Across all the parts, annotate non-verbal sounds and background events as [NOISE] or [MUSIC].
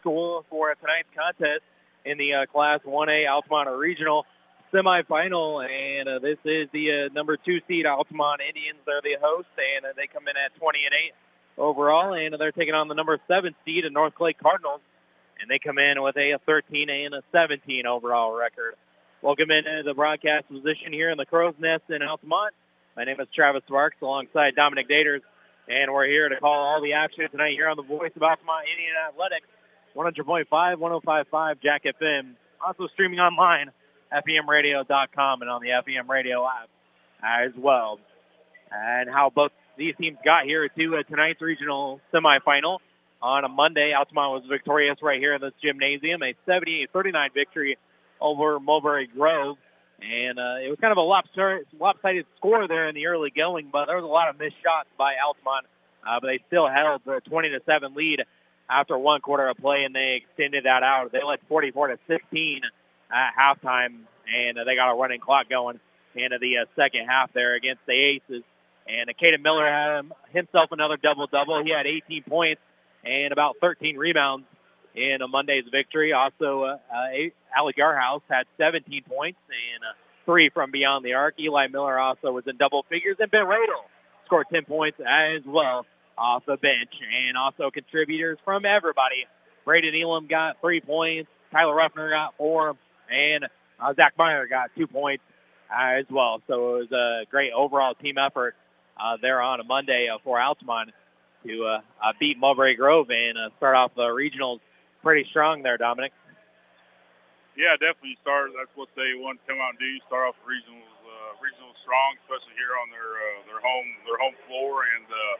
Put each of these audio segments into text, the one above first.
school for tonight's contest in the uh, Class 1A Altamont Regional semifinal, and uh, this is the uh, number two seed Altamont Indians. They're the host, and uh, they come in at 20 and 8 overall, and they're taking on the number seven seed, the North Clay Cardinals, and they come in with a 13 and a 17 overall record. Welcome into the broadcast position here in the Crow's Nest in Altamont. My name is Travis Sparks alongside Dominic Daters, and we're here to call all the action tonight here on the Voice of Altamont Indian Athletics, 100.5, 105.5 Jack FM. Also streaming online, FEMradio.com and on the FEM Radio app as well. And how both these teams got here to uh, tonight's regional semifinal on a Monday. Altamont was victorious right here in this gymnasium, a 78-39 victory over Mulberry Grove. And uh, it was kind of a lopsided, score there in the early going, but there was a lot of missed shots by Altamont. Uh, but they still held the 20 to 7 lead after one quarter of play, and they extended that out. They led 44 to 16 at halftime, and uh, they got a running clock going into the uh, second half there against the Aces. And uh, Caden Miller had himself another double-double. He had 18 points and about 13 rebounds in a Monday's victory. Also, uh, uh, Alec Yarhouse had 17 points and uh, three from beyond the arc. Eli Miller also was in double figures, and Ben Radel scored 10 points as well off the bench. And also contributors from everybody. Braden Elam got three points. Tyler Ruffner got four, and uh, Zach Meyer got two points as well. So it was a great overall team effort uh, there on a Monday uh, for Altamont to uh, uh, beat Mulberry Grove and uh, start off the regionals pretty strong there, Dominic. Yeah, definitely start. That's what they want to come out and do. Start off the regionals, uh, regional strong, especially here on their uh, their home their home floor, and uh,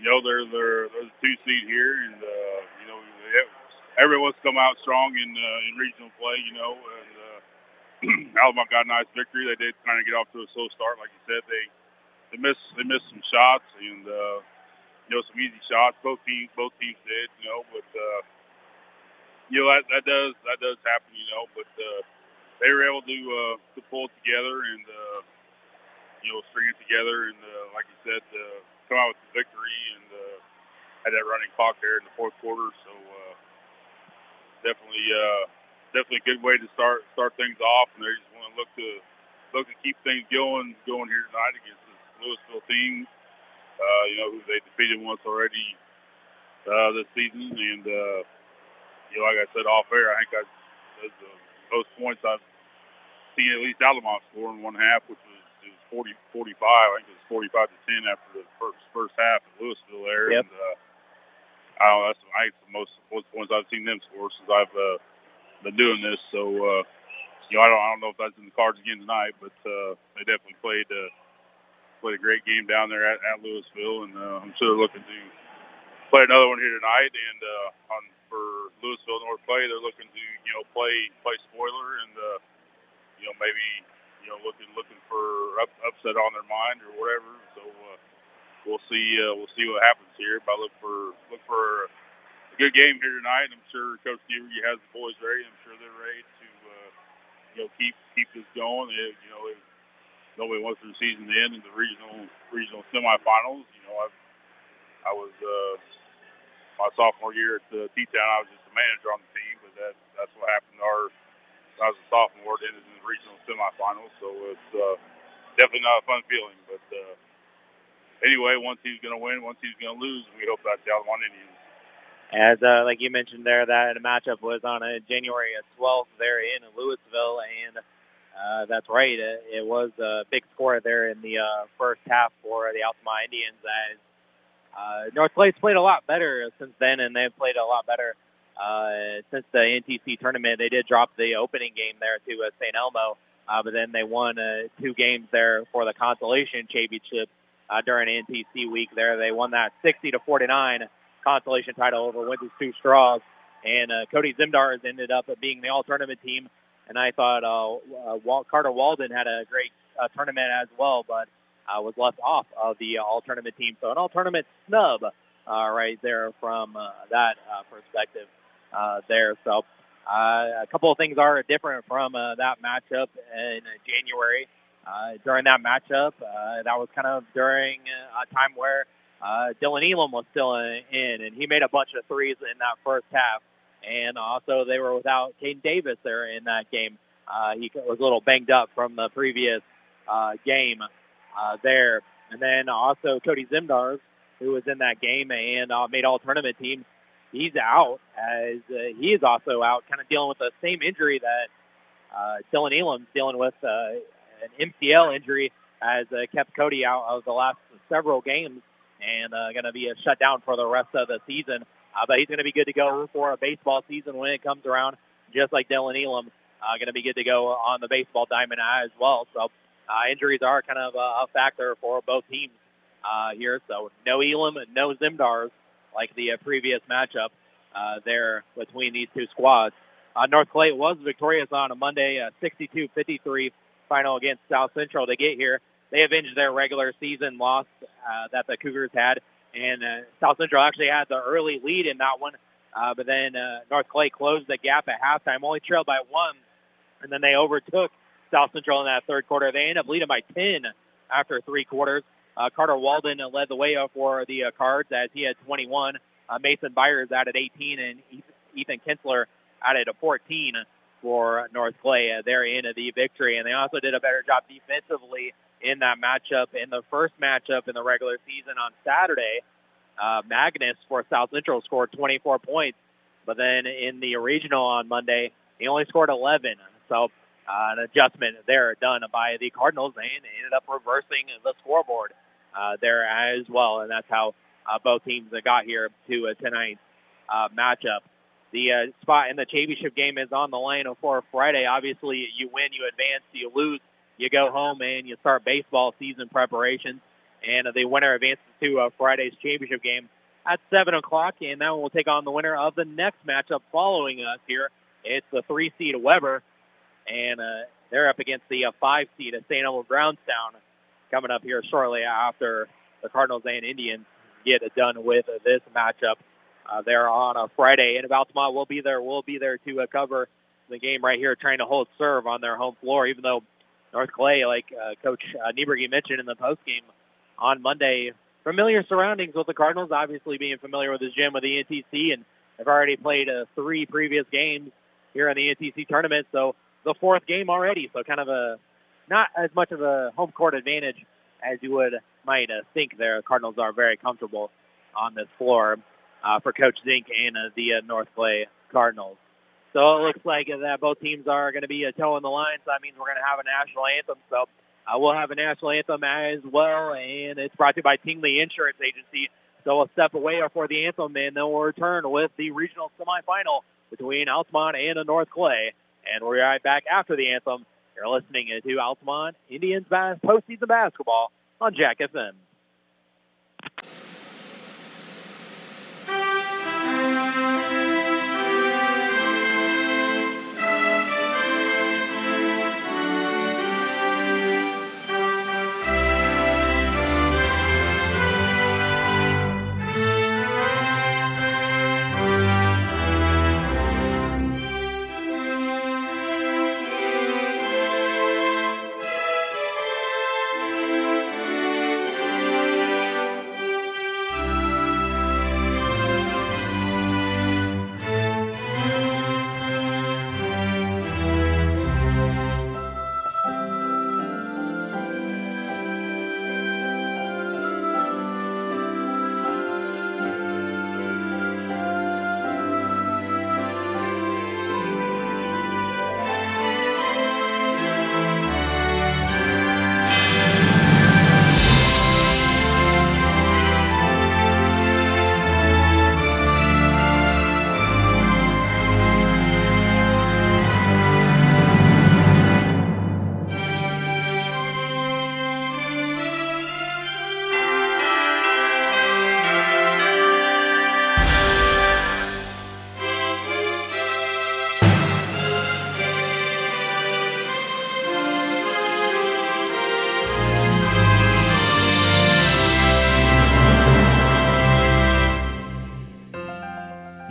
you know they're they're they're the two seed here, and uh, you know everyone's come out strong in uh, in regional play. You know, and uh, [CLEARS THROAT] Altamont got a nice victory. They did kind of get off to a slow start, like you said. They they missed they missed some shots, and uh, you know some easy shots. Both teams both teams did, you know, but. Uh, you know that, that does that does happen, you know. But uh, they were able to uh, to pull it together and uh, you know string it together and uh, like you said, uh, come out with the victory and uh, had that running clock there in the fourth quarter. So uh, definitely uh, definitely a good way to start start things off. And they just want to look to look to keep things going going here tonight against this Louisville team. Uh, you know who they defeated once already uh, this season and. Uh, you know, like I said off air, I think I, that's the most points I've seen at least Altamont score in one half, which was 40, 45. I think it was 45 to 10 after the first first half at Louisville there. Yep. And, uh, I don't know, that's I think the most, most points I've seen them score since I've uh, been doing this. So, uh, you know, I don't, I don't know if that's in the cards again tonight, but uh, they definitely played uh, played a great game down there at, at Louisville, and uh, I'm sure they're looking to play another one here tonight. And uh, on for Louisville North Clay. They're looking to you know play play spoiler and uh, you know maybe you know looking looking for up, upset on their mind or whatever. So uh, we'll see uh, we'll see what happens here. But I look for look for a good game here tonight. I'm sure Coach Deaver has the boys ready. I'm sure they're ready to uh, you know keep keep this going. It, you know. It, Nobody wants the season to end in the regional regional semifinals. You know, I've, I was uh, my sophomore year at uh, T-Town, I was just a manager on the team, but that, that's what happened our, I was a sophomore, it ended the regional semifinals, so it's uh, definitely not a fun feeling. But uh, anyway, one team's going to win, one team's going to lose, we hope that's the Altamont Indians. As uh, like you mentioned there, that matchup was on a January 12th there in Louisville, and uh, that's right. It, it was a big score there in the uh, first half for the Altamont Indians as uh, North Clay's played a lot better since then, and they've played a lot better uh, since the NTC tournament. They did drop the opening game there to uh, St. Elmo, uh, but then they won uh, two games there for the consolation championship uh, during NTC week. There, they won that 60 to 49 consolation title over Windsor Stew-Stras, and uh, Cody Zimdars ended up being the all-tournament team. And I thought uh, uh, Walt, Carter Walden had a great uh, tournament as well, but uh, was left off of the all-tournament team. So an all-tournament snub uh, right there from uh, that uh, perspective uh, there. So uh, a couple of things are different from uh, that matchup in January. Uh, during that matchup, uh, that was kind of during a time where uh, Dylan Elam was still in, and he made a bunch of threes in that first half. and also they were without Caden Davis there in that game. Uh, he was a little banged up from the previous uh, game uh, there. And then also Cody Zimdars, who was in that game and uh, made all tournament teams. He's out as uh, he is also out, kind of dealing with the same injury that uh, Dylan Elam's dealing with, uh, an MCL injury, has uh, kept Cody out of the last several games and uh, going to be a shutdown for the rest of the season. Uh, but he's going to be good to go for a baseball season when it comes around, just like Dylan Elam. Uh, going to be good to go on the baseball diamond as well. So uh, injuries are kind of a, a factor for both teams uh, here. So no Elam, no Zimdars like the uh, previous matchup uh, there between these two squads. Uh, North Clay was victorious on a Monday, uh, 62-53 final against South Central. They get here. They avenged their regular season loss that the Cougars had, and South Central actually had the early lead in that one. Uh, but then uh, North Clay closed the gap at halftime, only trailed by one, and then they overtook South Central in that third quarter. They ended up leading by 10 after three quarters. Uh, Carter Walden led the way for the uh, Cards as he had 21. Uh, Mason Byers added 18, and Ethan Kinsler added a 14 for North Clay. They're in the victory, and they also did a better job defensively in that matchup. In the first matchup in the regular season on Saturday, uh, Magnus for South Central scored 24 points, but then in the regional on Monday, he only scored 11. So uh, an adjustment there done by the Cardinals, and ended up reversing the scoreboard uh, there as well, and that's how uh, both teams got here to uh, tonight's uh, matchup. The uh, spot in the championship game is on the line for Friday. Obviously, you win, you advance. You lose, you go home, and you start baseball season preparations. And the winner advances to uh, Friday's championship game at 7 o'clock, and that one will take on the winner of the next matchup following us here. It's the three-seed Weber, and uh, they're up against the uh, five-seed of St. Elmo Brownstown coming up here shortly after the Cardinals and Indians get done with this matchup. Uh, they're on a Friday, and Altamont will be there. We'll be there to uh, cover the game right here, trying to hold serve on their home floor. Even though North Clay, like uh, Coach uh, Nieberge mentioned in the post game on Monday, familiar surroundings with the Cardinals. Obviously, being familiar with the gym with the NTC, and have already played uh, three previous games here in the NTC tournament. So the fourth game already. So kind of a not as much of a home court advantage as you would might uh, think. There, Cardinals are very comfortable on this floor uh, for Coach Zink and uh, the uh, North Clay Cardinals. So it looks like that both teams are going to be uh, toeing the line. So that means we're going to have a national anthem. So uh, we'll have a national anthem as well, and it's brought to you by Tingley Insurance Agency. So we'll step away for the anthem, and then we'll return with the regional semifinal between Altamont and North Clay. And we'll be right back after the anthem you're listening to Altamont Indians postseason basketball on Jack FM.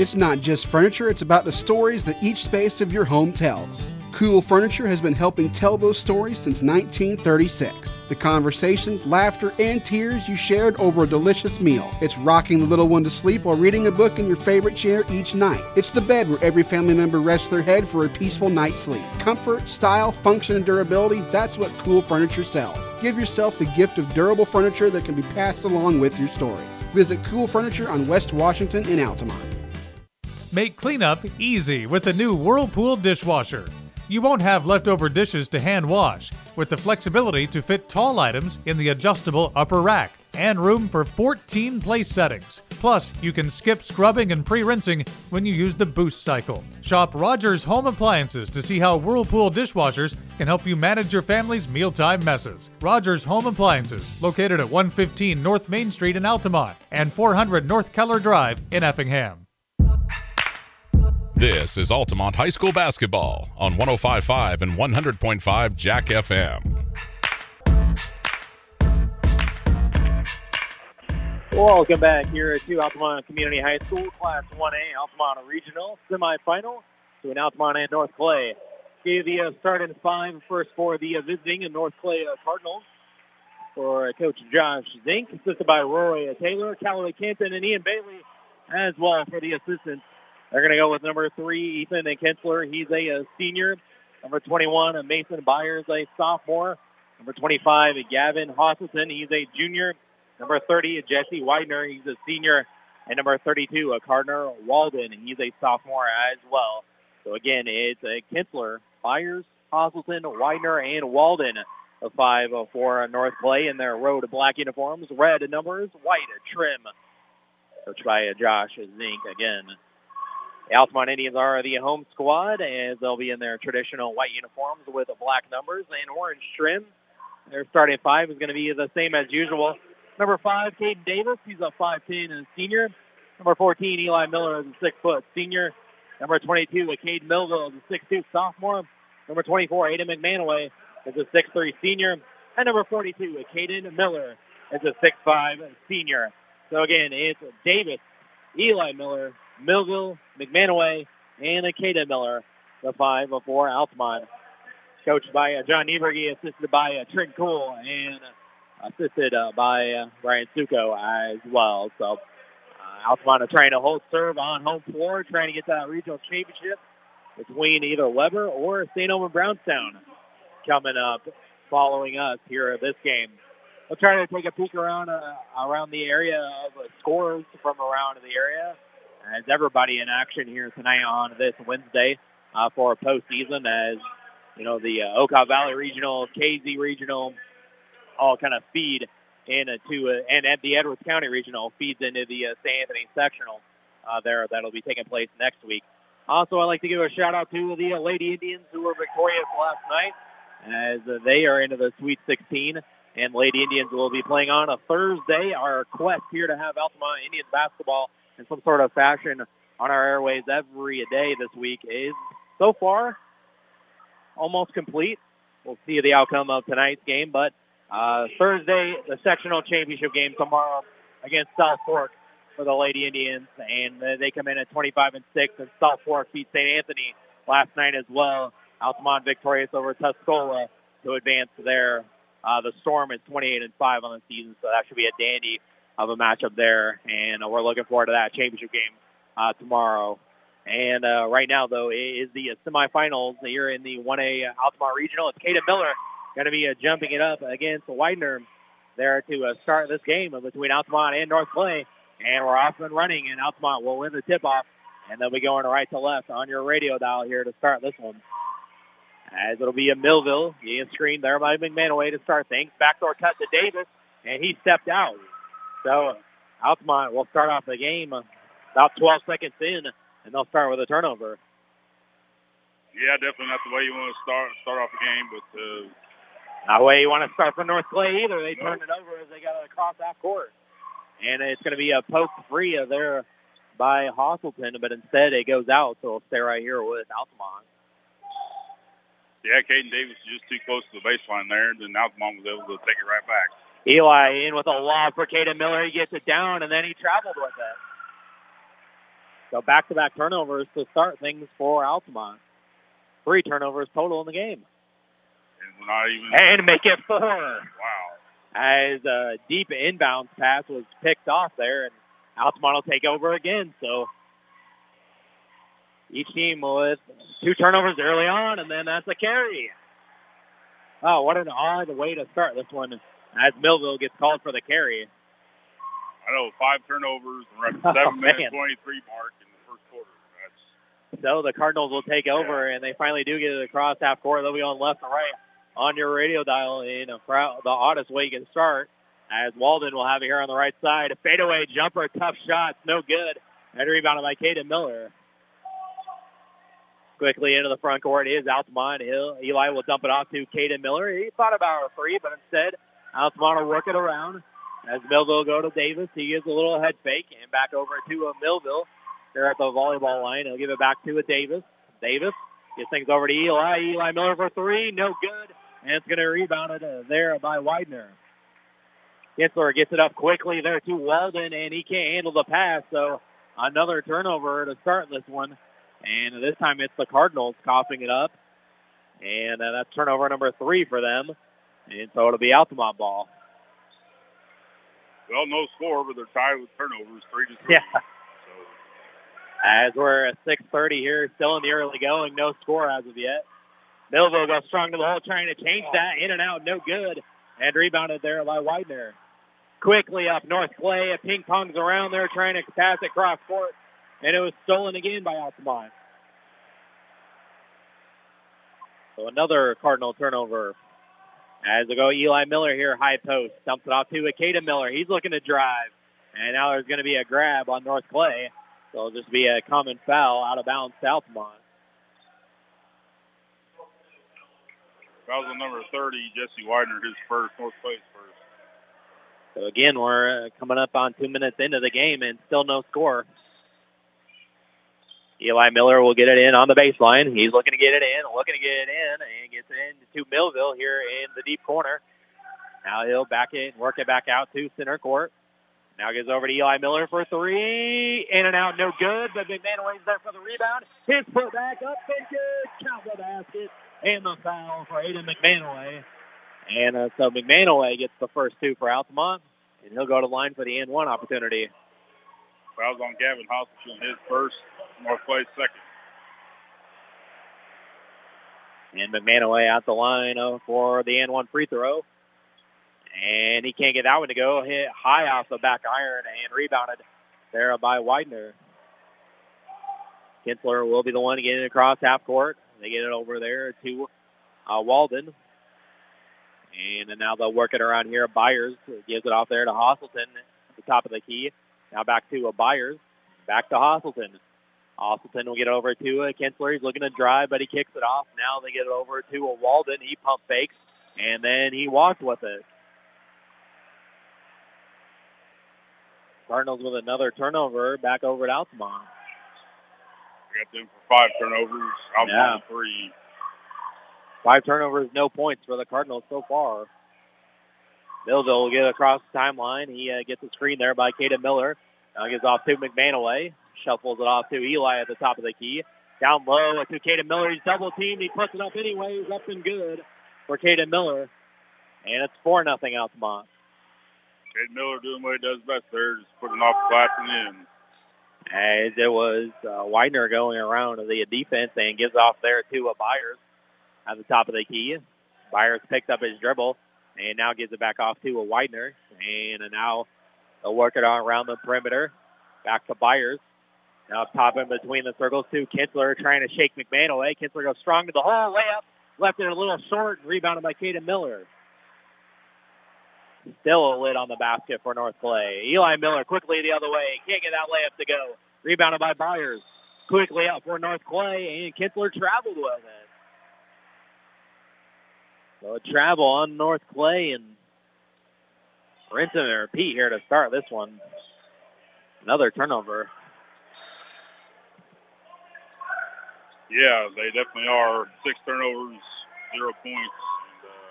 It's not just furniture, it's about the stories that each space of your home tells. Cool Furniture has been helping tell those stories since 1936. The conversations, laughter, and tears you shared over a delicious meal. It's rocking the little one to sleep while reading a book in your favorite chair each night. It's the bed where every family member rests their head for a peaceful night's sleep. Comfort, style, function, and durability that's what Cool Furniture sells. Give yourself the gift of durable furniture that can be passed along with your stories. Visit Cool Furniture on West Washington in Altamont. Make cleanup easy with the new Whirlpool dishwasher. You won't have leftover dishes to hand wash, with the flexibility to fit tall items in the adjustable upper rack and room for 14 place settings. Plus, you can skip scrubbing and pre rinsing when you use the boost cycle. Shop Rogers Home Appliances to see how Whirlpool dishwashers can help you manage your family's mealtime messes. Rogers Home Appliances, located at 115 North Main Street in Altamont and 400 North Keller Drive in Effingham. This is Altamont High School basketball on 105.5 and 100.5 Jack FM. Welcome back here to Altamont Community High School, Class 1A Altamont Regional semifinal to an Altamont and North Clay. Gave the start in five first for the visiting North Clay uh, Cardinals for uh, Coach Josh Zink, assisted by Rory Taylor, Callaway Canton, and Ian Bailey as well for the assistants they're going to go with number three, Ethan Kinsler. He's a, a senior. Number 21, Mason Byers, a sophomore. Number 25, Gavin Hosselton. He's a junior. Number 30, Jesse Widener. He's a senior. And number 32, a Cardinal Walden. He's a sophomore as well. So again, it's a Kinsler, Byers, Hosselton, Widener, and Walden. The five for North Clay in their road black uniforms. Red numbers, white trim. Coached by Josh Zink again. Altamont Indians are the home squad as they'll be in their traditional white uniforms with black numbers and orange trim. Their starting five is going to be the same as usual. Number five, Caden Davis. He's a 5'10 and a senior. Number 14, Eli Miller is a six-foot senior. Number 22, Caden Millville is a 6'2 sophomore. Number 24, Aiden McManaway is a 6'3 senior. And number 42, Caden Miller is a 6'5 senior. So again, it's Davis, Eli Miller, Millville, McManaway, and Akeda Miller, the five before Altamont. Coached by uh, John Nieberge, assisted by uh, Trent Cool, and assisted uh, by Brian Suko as well. So Altamont trying to hold serve on home floor, trying to get that regional championship between either Weber or St. Elmo Brownstown coming up following us here this game. We'll try to take a peek around uh, around the area of scores from around the area as everybody in action here tonight on this Wednesday uh, for a postseason as, you know, the uh, Okaw Valley Regional, Casey Regional all kind of feed into, uh, and at the Edwards County Regional feeds into the uh, St. Anthony Sectional uh, there that'll be taking place next week. Also, I'd like to give a shout out to the uh, Lady Indians who were victorious last night as uh, they are into the Sweet 16 and Lady Indians will be playing on a Thursday. Our quest here to have Altamont Indians basketball in some sort of fashion on our airways every day this week is so far almost complete. We'll see the outcome of tonight's game, but uh, Thursday, the sectional championship game tomorrow against South Fork for the Lady Indians, and they come in at 25 and six, and South Fork beat St. Anthony last night as well. Altamont victorious over Tuscola to advance there. Uh, the Storm is 28 and five on the season, so that should be a dandy of a matchup there, and we're looking forward to that championship game uh, tomorrow. And uh, right now, though, is the semifinals here in the 1A Altamont Regional. It's Kata Miller going to be uh, jumping it up against Widener there to uh, start this game between Altamont and North Clay. And we're off and running, and Altamont will win the tip-off. And then we go on right to left on your radio dial here to start this one. As it'll be a Millville getting screened there by McManaway to start things. Backdoor cut to Davis, and he stepped out. So Altamont will start off the game about 12 seconds in, and they'll start with a turnover. Yeah, definitely not the way you want to start start off the game, but uh, not the way you want to start for North Clay either. They turned it over as they got it across half court, and it's going to be a post free of their by Hostleton, but instead it goes out, so it'll stay right here with Altamont. Yeah, Caden Davis is just too close to the baseline there, and then Altamont was able to take it right back. Eli in with a lob for Caden Miller. He gets it down, and then he traveled with it. So back-to-back turnovers to start things for Altamont. Three turnovers total in the game. And even... And make it four. Wow. As a deep inbounds pass was picked off there, and Altamont will take over again. So each team with two turnovers early on, and then that's a carry. Oh, what an odd way to start this one as Millville gets called for the carry. I know, five turnovers. We're at [LAUGHS] the seven oh, minute 23 mark in the first quarter. That's... So the Cardinals will take over, and they finally do get it across half court. They'll be on left and right on your radio dial in a crowd, the oddest way you can start. As Walden will have it here on the right side. A fadeaway jumper, tough shot, no good. And rebounded by Caden Miller. Quickly into the front court is Altamont. Hill. Eli will dump it off to Caden Miller. He thought about a three, but instead Altamont will work it around. As Millville go to Davis, he gives a little head fake and back over to a Millville. They're at the volleyball line. He'll give it back to a Davis. Davis gets things over to Eli. Eli Miller for three, no good. And it's going to rebound it uh, there by Widener. Kinsler gets it up quickly there to Walden, and he can't handle the pass. So another turnover to start this one. And this time it's the Cardinals coughing it up. And uh, that's turnover number three for them. And so it'll be Altamont ball. Well, no score, but they're tied with turnovers, three to three. Yeah. So. As we're at 6.30 here, still in the early going, no score as of yet. Millville goes strong to the hole, trying to change that. In and out, no good. And rebounded there by Widener. Quickly up North Clay. A ping pongs around there, trying to pass it cross court. And it was stolen again by Altamont. So another Cardinal turnover. As they go, Eli Miller here, high post. Dumps it off to Akeda Miller. He's looking to drive. And now there's going to be a grab on North Clay. So it'll just be a common foul out of bounds to Altamont. That was number 30, Jesse Widener, his first, North Clay's first. So again, we're uh, coming up on two minutes into the game and still no score. Eli Miller will get it in on the baseline. He's looking to get it in, looking to get it in, and gets it into Millville here in the deep corner. Now he'll back it, work it back out to center court. Now gets over to Eli Miller for three. In and out, no good, but McManaway's there for the rebound. His foot back up and good. Count the basket and the foul for Aiden McManaway. And uh, so McManaway gets the first two for Altamont, and he'll go to line for the end one opportunity. Fouls on Gavin Hostelson, his first, North Clay second. And McManaway out the line uh, for the end one free throw. And he can't get that one to go. Hit high off the back iron and rebounded there by Widener. Kinsler will be the one getting across half court. They get it over there to uh, Walden. And now they'll work it around here. Byers gives it off there to Hostleton at the top of the key. Now back to a Byers. Back to Hostleton. Hostleton will get over to a Kinsler. He's looking to drive, but he kicks it off. Now they get it over to a Walden. He pump fakes, and then he walked with it. Cardinals with another turnover back over at Altamont. We got them for five turnovers. Altamont yeah. three. Five turnovers, no points for the Cardinals so far. Millville will get across the timeline. He uh, gets a screen there by Caden Miller. Now gives off to McManaway. Shuffles it off to Eli at the top of the key. Down low to Caden Miller. He's double teamed. He puts it up anyway. He's up and good for Caden Miller. And it's 4 nothing Altamont. Caden Miller doing what he does best there, just putting off the glass and in. As it was uh, Widener going around the defense and gives off there to a Byers at the top of the key. Byers picks up his dribble and now gives it back off to a Widener. And now they'll work it on around the perimeter. Back to Byers. Now top in between the circles to Kinsler trying to shake McManaway. Kinsler goes strong to the hole. Layup. Left it a little short. Rebounded by Caden Miller. Still a lid on the basket for North Clay. Eli Miller quickly the other way. Can't get that layup to go. Rebounded by Byers. Quickly out for North Clay. And Kinsler traveled with it. So a travel on North Clay and rinse and repeat here to start this one. Another turnover. Yeah, they definitely are. Six turnovers, zero points.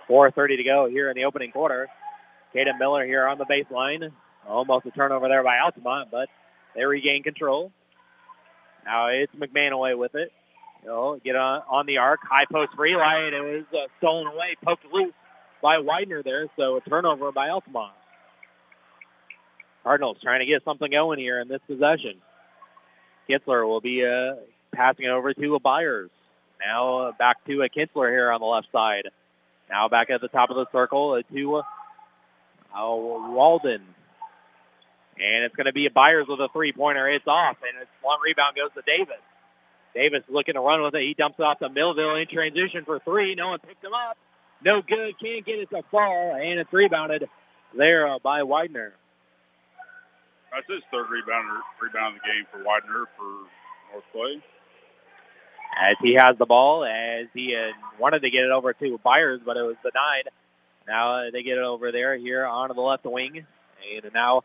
Uh, 4.30 to go here in the opening quarter. Kaden Miller here on the baseline. Almost a turnover there by Altamont, but they regain control. Now it's McManaway with it. Know, get on, on the arc. High post Eli, and it was uh, stolen away, poked loose by Widener there, so a turnover by Altamont. Cardinals trying to get something going here in this possession. Kinsler will be uh, passing it over to a Byers. Now uh, back to a Kinsler here on the left side. Now back at the top of the circle uh, to uh, Walden. And it's going to be a Byers with a three-pointer. It's off, and it's one rebound goes to Davis. Davis looking to run with it. He dumps it off to Millville in transition for three. No one picked him up. No good. Can't get it to fall, and it's rebounded there uh, by Widener. That's his third rebound rebound of the game for Widener for North Clay. As he has the ball, as he had wanted to get it over to Byers, but it was denied. Now uh, they get it over there here onto the left wing. And now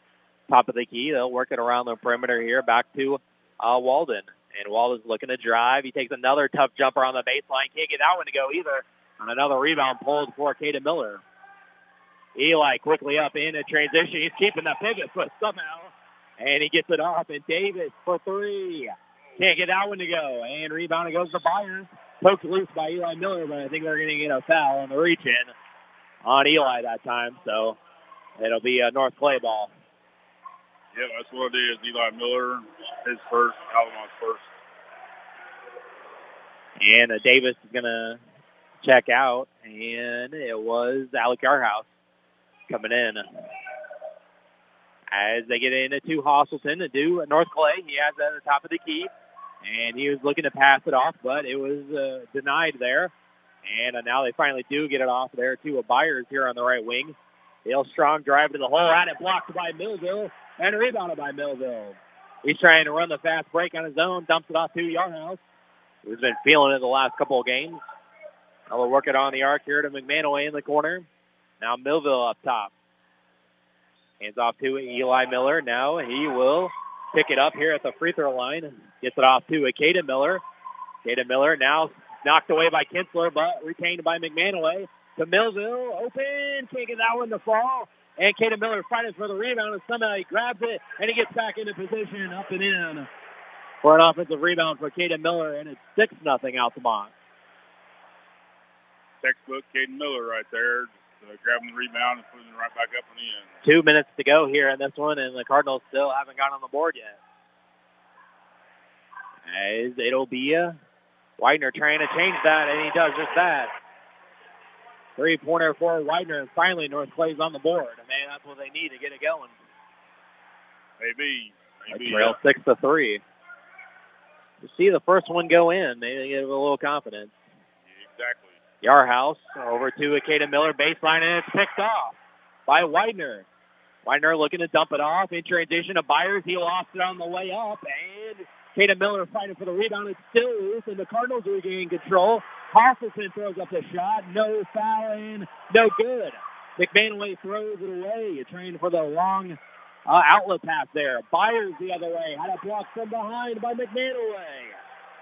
top of the key. They'll work it around the perimeter here back to uh, Walden. And Walden's looking to drive. He takes another tough jumper on the baseline. Can't get that one to go either. On another rebound pulled for Caden Miller. Eli quickly up in a transition. He's keeping the pivot foot somehow. And he gets it off. And Davis for three. Can't get that one to go. And rebound it goes to Byers. Poked loose by Eli Miller, but I think they're going to get a foul on the reach in on Eli that time. So it'll be a North Clay ball. Yeah, that's what it is. Eli Miller, his first, Altamont's first. And uh, Davis is going to check out, and it was Alec Yarhouse coming in. As they get into Hostleton to do North Clay, he has at the top of the key, and he was looking to pass it off, but it was uh, denied there. And uh, now they finally do get it off there to a Byers here on the right wing. Dale Strong drive to the hole, at it blocked by Millville, and rebounded by Millville. He's trying to run the fast break on his own, dumps it off to Yarhouse, who's been feeling it the last couple of games. Now we'll work it on the arc here to McManaway in the corner. Now Millville up top. Hands off to Eli Miller. Now he will pick it up here at the free throw line. Gets it off to Caden Miller. Caden Miller now knocked away by Kinsler, but retained by McManaway. To Millville, open, can't get that one to fall. And Caden Miller fighting for the rebound, and somehow he grabs it, and he gets back into position, up and in for an offensive rebound for Caden Miller, and it's 6 nothing Altamont textbook Caden Miller right there, uh, grabbing the rebound and putting it right back up in the end. Two minutes to go here in this one, and the Cardinals still haven't gotten on the board yet. As it'll be a Widener trying to change that, and he does just that. Three-pointer for Widener, and finally North Clay's on the board. I mean, that's what they need to get it going. Maybe. Maybe. Trail uh, six to three. To see the first one go in, they get a little confidence. exactly. Yarhouse over to Akeda Miller baseline, and it's picked off by Widener. Widener looking to dump it off in transition to Byers. He lost it on the way up, and Caden Miller fighting for the rebound. It's still loose, and the Cardinals regain control. Hostleton throws up the shot. No fouling. No good. McManaway throws it away. You're trying for the long uh, outlet pass there. Byers the other way. Had a block from behind by McManaway.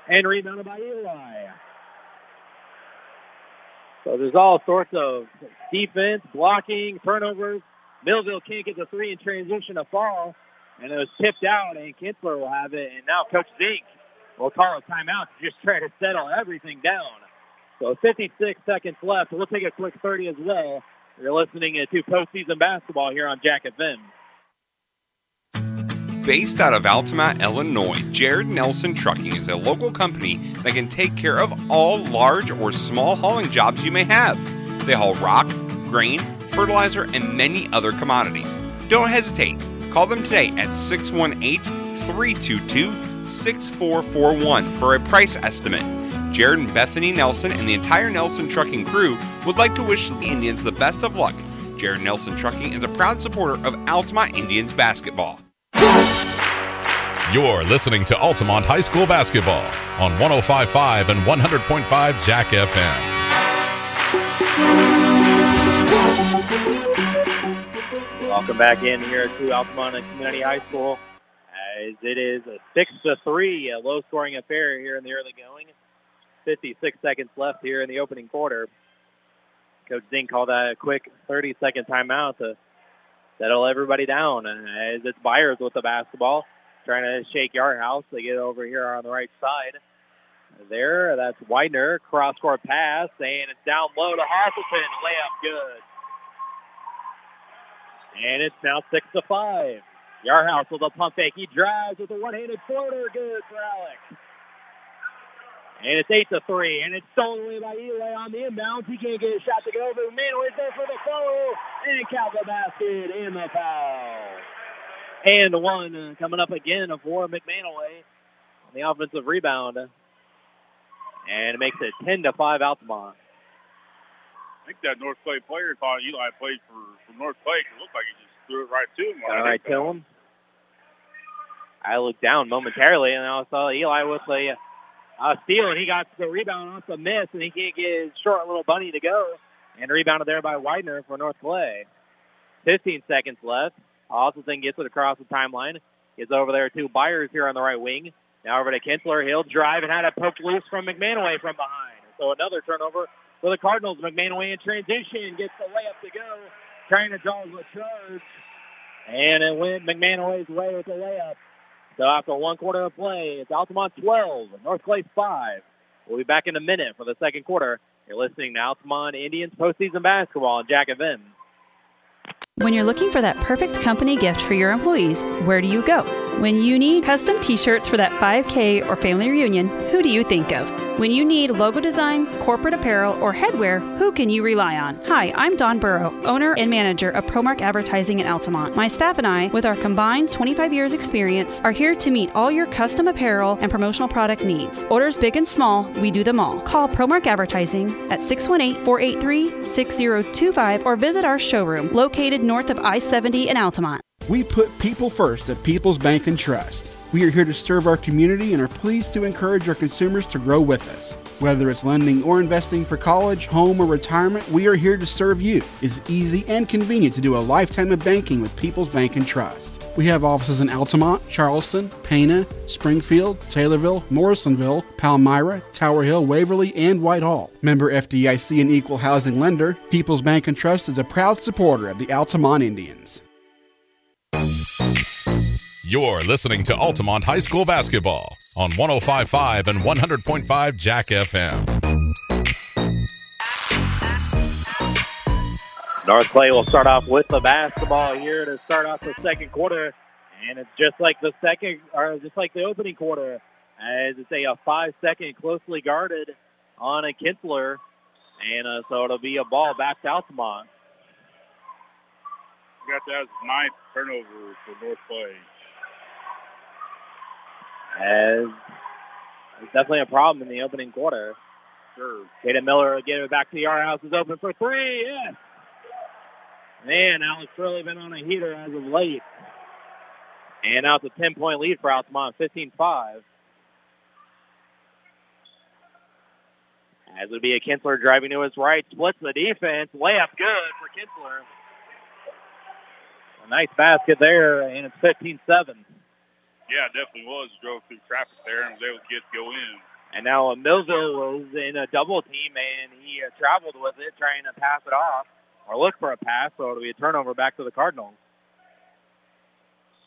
And rebounded by Eli. So there's all sorts of defense, blocking, turnovers. Millville can't get the three in transition to fall. And it was tipped out, and Kinsler will have it. And now Coach Zink will call a timeout to just try to settle everything down. So 56 seconds left. We'll take a quick 30 as well. You're listening to postseason basketball here on Jack FM. Based out of Altamont, Illinois, Jared Nelson Trucking is a local company that can take care of all large or small hauling jobs you may have. They haul rock, grain, fertilizer, and many other commodities. Don't hesitate. Call them today at 618 322 6441 for a price estimate. Jared and Bethany Nelson and the entire Nelson Trucking crew would like to wish the Indians the best of luck. Jared Nelson Trucking is a proud supporter of Altamont Indians basketball. You're listening to Altamont High School basketball on 105.5 and 100.5 Jack FM. Welcome back in here to Altamont Community High School. As it is a six to three, a low-scoring affair here in the early going. 56 seconds left here in the opening quarter. Coach Zink called that a quick 30-second timeout to settle everybody down. As it's Byers with the basketball, trying to shake Yarhouse. They get over here on the right side. There, that's Widener, cross-court pass, and it's down low to Hasselton. Layup good. And it's now 6 to 5. Yarhouse with a pump fake. He drives with a one-handed floater. Good for Alex. And it's 8 to 3. And it's stolen away by Eli on the inbound. He can't get a shot to go. Manuel is there for the follow. And count the basket and the foul. And one uh, coming up again of for McManaway on the offensive rebound. And it makes it 10 to 5 Altamont. I think that North Clay player thought Eli played for, for North Clay. It looked like he just threw it right to him. All right, to him. I looked down momentarily, and I saw Eli with a uh, steal, and he got the rebound off the miss, and he can't get his short little bunny to go. And rebounded there by Widener for North Clay. 15 seconds left. Austin gets it across the timeline. Gets over there to Byers here on the right wing. Now over to Kinsler. He'll drive and had it poked loose from McManaway from behind. So another turnover for the Cardinals. McManaway in transition. Gets the layup to go. Trying to draw charge. And it went McManaway's way with the layup. So after one quarter of play, it's Altamont 12, North Clay 5. We'll be back in a minute for the second quarter. You're listening to Altamont Indians postseason basketball on Jack FM. When you're looking for that perfect company gift for your employees, where do you go? When you need custom t shirts for that 5K or family reunion, who do you think of? When you need logo design, corporate apparel, or headwear, who can you rely on? Hi, I'm Don Burrow, owner and manager of Promark Advertising in Altamont. My staff and I, with our combined 25 years experience, are here to meet all your custom apparel and promotional product needs. Orders big and small, we do them all. Call Promark Advertising at 618-483-6025 or visit our showroom located north of I-70 in Altamont. We put people first at People's Bank and Trust. We are here to serve our community and are pleased to encourage our consumers to grow with us. Whether it's lending or investing for college, home, or retirement, we are here to serve you. It's easy and convenient to do a lifetime of banking with People's Bank and Trust. We have offices in Altamont, Charleston, Pana, Springfield, Taylorville, Morrisonville, Palmyra, Tower Hill, Waverly, and Whitehall. Member FDIC and equal housing lender, People's Bank and Trust is a proud supporter of the Altamont Indians. You're listening to Altamont High School basketball on 105.5 and 100.5 Jack FM. North Clay will start off with the basketball here to start off the second quarter, and it's just like the second, or just like the opening quarter, as it's a, a five-second closely guarded on a Kinsler, and uh, so it'll be a ball back to Altamont. Got that ninth turnover for North Clay as it's definitely a problem in the opening quarter. Sure. Caden Miller will get it back to the Yarhouse is open for three. Yes. Man, Alex really been on a heater as of late. And now it's a 10-point lead for Altamont, 15-5. As it would be a Kinsler driving to his right, splits the defense. Layup good for Kinsler. A nice basket there, and it's 15-7. Yeah, it definitely was. Drove through traffic there and was able to get to go in. And now Millville was in a double team, and he uh, traveled with it, trying to pass it off or look for a pass, so it'll be a turnover back to the Cardinals.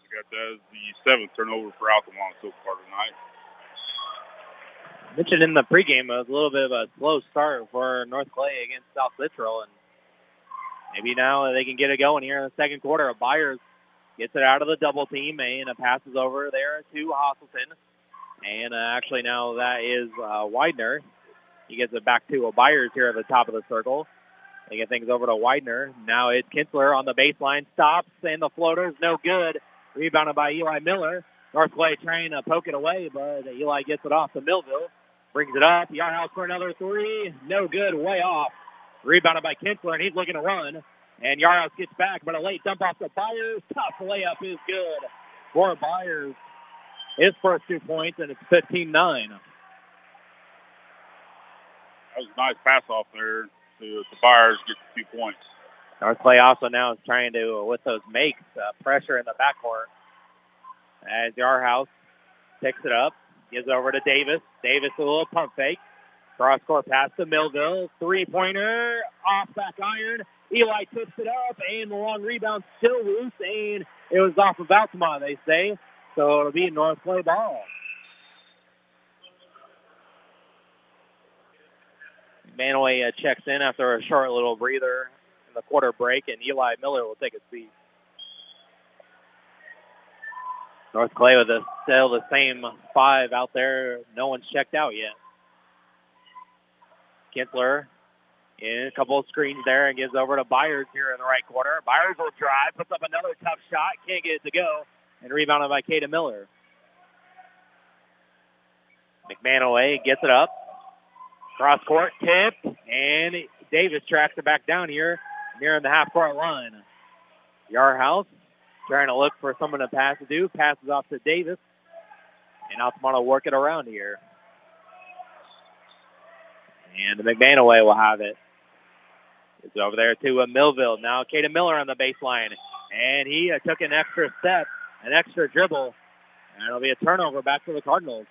We got that as the seventh turnover for Altamont so far tonight. Mentioned in the pregame, it was a little bit of a slow start for North Clay against South Central, and maybe now they can get it going here in the second quarter. A Byers Gets it out of the double team and it passes over there to Hasselton. And uh, actually now that is uh, Widener. He gets it back to a Byers here at the top of the circle. They get things over to Widener. Now it's Kinsler on the baseline. Stops and the floater's no good. Rebounded by Eli Miller. North Clay trying to poke it away, but Eli gets it off to Millville. Brings it up. Yarhouse for another three. No good. Way off. Rebounded by Kinsler, and he's looking to run. And Yarhouse gets back, but a late dump off the Byers. Tough layup is good for Byers. His first two points, and it's 15-9. That was a nice pass off there to, to Byers get the two points. North Clay also now is trying to, uh, with those makes, uh, pressure in the backcourt. As Yarhouse picks it up, gives it over to Davis. Davis a little pump fake. Cross court pass to Millville. Three-pointer off back iron. Eli tips it up, and the long rebound still loose, and it was off of Altamont, they say. So it'll be North Clay ball. Manaway uh, checks in after a short little breather in the quarter break, and Eli Miller will take a seat. North Clay with a, still the same five out there. No one's checked out yet. Kinsler in a couple of screens there and gives over to Byers here in the right corner. Byers will drive, puts up another tough shot, can't get it to go, and rebounded by Kata Miller. McManaway gets it up. Cross court tip, and Davis tracks it back down here near the half court line. Yarhouse trying to look for someone to pass to. Passes off to Davis. And Altamont will work it around here. And the McManaway will have it. It's over there to uh, Millville. Now Caden Miller on the baseline. And he uh, took an extra step, an extra dribble. And it'll be a turnover back to the Cardinals.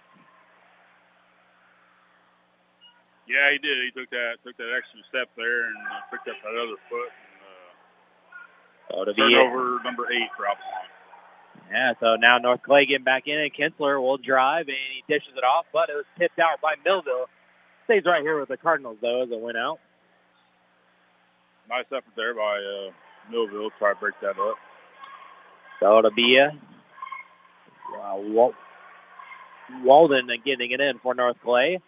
Yeah, he did. He took that took that extra step there and uh, picked up that other foot. And, uh, so turnover number eight for Altamont. Yeah, so now North Clay getting back in, and Kinsler will drive, and he dishes it off, but it was tipped out by Millville. Stays right here with the Cardinals, though, as it went out. Nice effort there by uh, Millville. Try to break that up. So it'll be a uh, Wal- Walden getting it in for North Clay.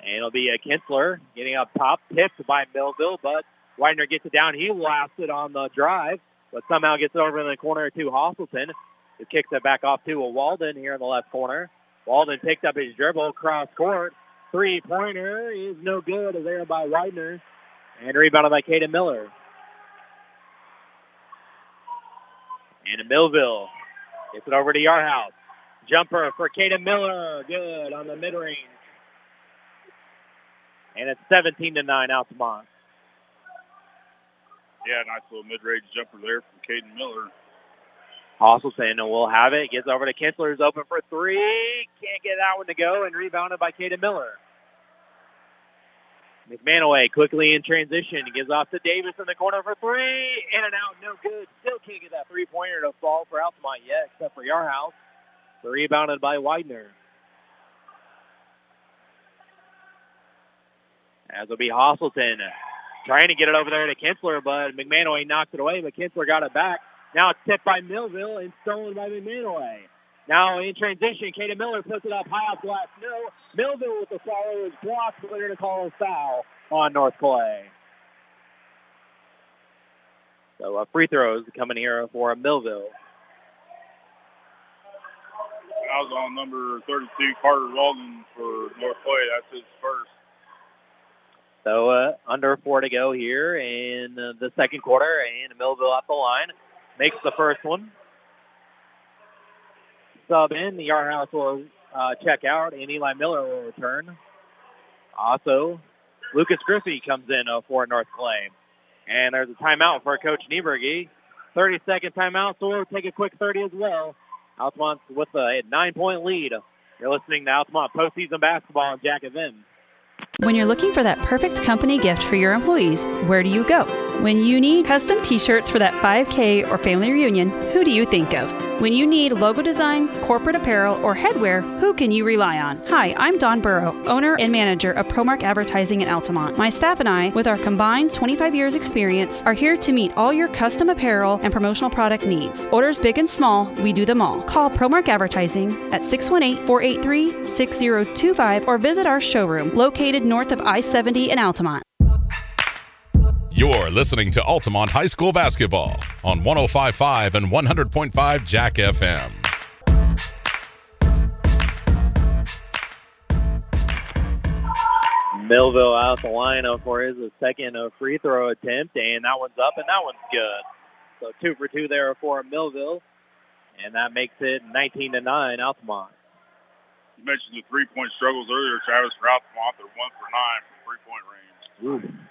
And it'll be a Kinsler getting up top, tipped by Millville, but Widener gets it down. He laps it on the drive, but somehow gets it over in the corner to Hostleton. He kicks it back off to a Walden here in the left corner. Walden picked up his dribble cross court. Three-pointer is no good there by Widener. And rebounded by Caden Miller. And Millville gets it over to Yarhouse. Jumper for Caden Miller. Good on the mid-range. And it's 17 to 9 Altamont. Yeah, nice little mid-range jumper there from Caden Miller. Hostleton will have it. Gets over to Kinsler's open for three. Can't get that one to go and rebounded by Caden Miller. McManaway quickly in transition. Gives off to Davis in the corner for three. In and out, no good. Still can't get that three-pointer to fall for Altamont yet, except for Yarhouse. Rebounded by Widener. As will be Hostleton trying to get it over there to Kinsler, but McManaway knocked it away, but Kinsler got it back. Now it's tipped by Millville and stolen by McManaway. Now in transition, Caden Miller puts it up high off glass. No, Millville with the follow is blocked, but they're going to call a foul on North Clay. So uh, free throws coming here for Millville. I was on number 32, Carter Walden for North Clay. That's his first. So uh, under four to go here in uh, the second quarter, and Millville at the line makes the first one. Sub in, the Yarhouse will uh, check out, and Eli Miller will return. Also, Lucas Griffey comes in uh, for North Clay. And there's a timeout for Coach Nieberge. 30-second timeout, so we'll take a quick 30 as well. Altamont with a nine-point lead. You're listening to Altamont postseason basketball on Jack FM. When you're looking for that perfect company gift for your employees, where do you go? When you need custom t shirts for that 5K or family reunion, who do you think of? When you need logo design, corporate apparel, or headwear, who can you rely on? Hi, I'm Don Burrow, owner and manager of Promark Advertising in Altamont. My staff and I, with our combined 25 years experience, are here to meet all your custom apparel and promotional product needs. Orders big and small, we do them all. Call Promark Advertising at 618-483-6025 or visit our showroom located north of I-70 in Altamont. You're listening to Altamont High School Basketball on 1055 and 100.5 Jack FM. Millville out the lineup oh for his second free throw attempt, and that one's up, and that one's good. So two for two there for Millville, and that makes it 19 to nine Altamont. You mentioned the three-point struggles earlier, Travis, for Altamont. They're one for nine from three-point range. Ooh.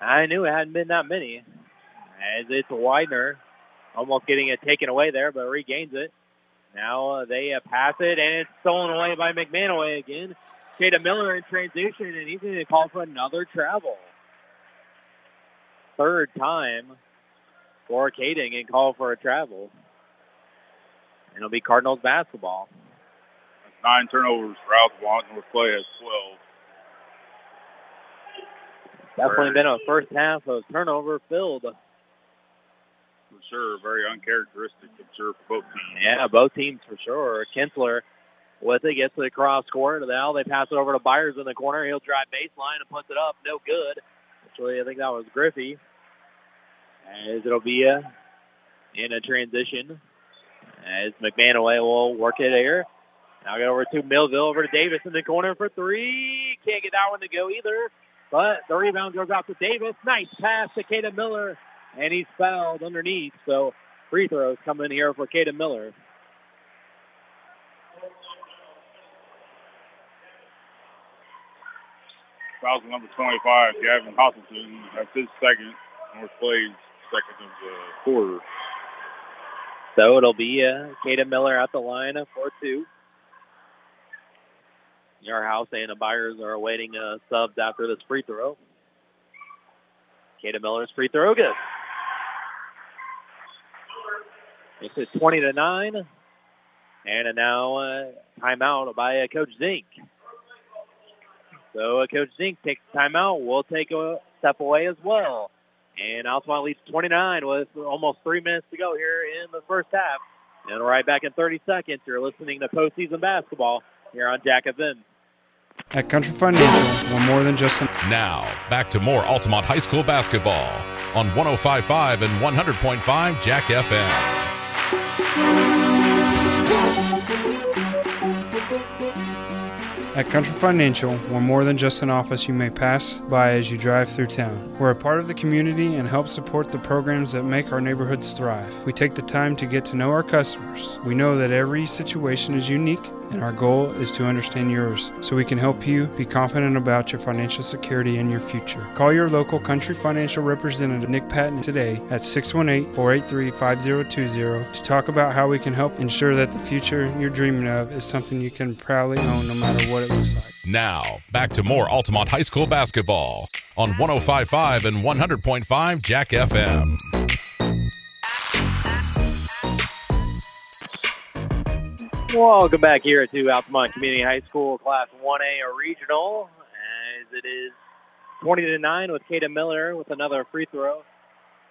I knew it hadn't been that many. As it's Widener almost getting it taken away there, but regains it. Now uh, they uh, pass it, and it's stolen away by McManaway again. Caden Miller in transition, and he's going to call for another travel. Third time for Caden and call for a travel. And it'll be Cardinals basketball. Nine turnovers for Altamont. North Clay has 12. Definitely been a first half of turnover filled. For sure. Very uncharacteristic, I'm sure, for both teams. Yeah, both teams for sure. Kinsler with it, gets the cross court. Now they pass it over to Byers in the corner. He'll drive baseline and puts it up. No good. Actually, I think that was Griffey. As it'll be a, in a transition. As McManaway will work it here. Now get over to Millville, over to Davis in the corner for three. Can't get that one to go either. But the rebound goes out to Davis. Nice pass to Caden Miller. And he's fouled underneath. So free throws coming here for Caden Miller. Fouls number 25, Gavin Hosselton. That's his second. North plays second of the quarter. So it'll be uh, Caden Miller at the line for two. Yarhouse and the Byers are awaiting uh, subs after this free throw. Caden Miller's free throw good. This is 20 to 9. And now uh, timeout by uh, Coach Zink. So uh, Coach Zink takes timeout. We'll take a step away as well. And Altamont leads 29 with almost three minutes to go here in the first half. And right back in 30 seconds, you're listening to postseason basketball here on Jack FM. At Country Financial, we're more than just a... Now, back to more Altamont High School basketball on 105.5 and 100.5 Jack FM. At Country Financial, we're more than just an office you may pass by as you drive through town. We're a part of the community and help support the programs that make our neighborhoods thrive. We take the time to get to know our customers. We know that every situation is unique and our goal is to understand yours so we can help you be confident about your financial security and your future. Call your local country financial representative, Nick Patton, today at 618 483 5020 to talk about how we can help ensure that the future you're dreaming of is something you can proudly own no matter what it looks like. Now, back to more Altamont High School basketball on 1055 and 100.5 Jack FM. Welcome back here to Altamont Community High School Class 1A Regional as it is 20 to 9 with Caden Miller with another free throw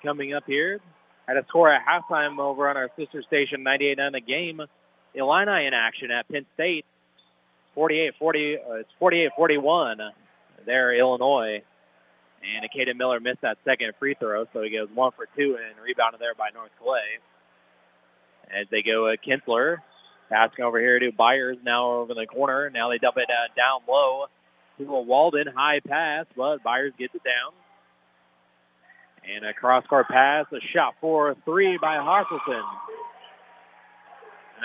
coming up here. At a score at halftime over on our sister station 98 the game. Illini in action at Penn State. 48-40, uh, it's 48-41 there, Illinois. And Caden Miller missed that second free throw, so he goes one for two and rebounded there by North Clay. As they go, uh, Kinsler Passing over here to Byers now over the corner. Now they dump it uh, down low to a Walden high pass, but Byers gets it down. And a cross-court pass, a shot for three by Hosselton.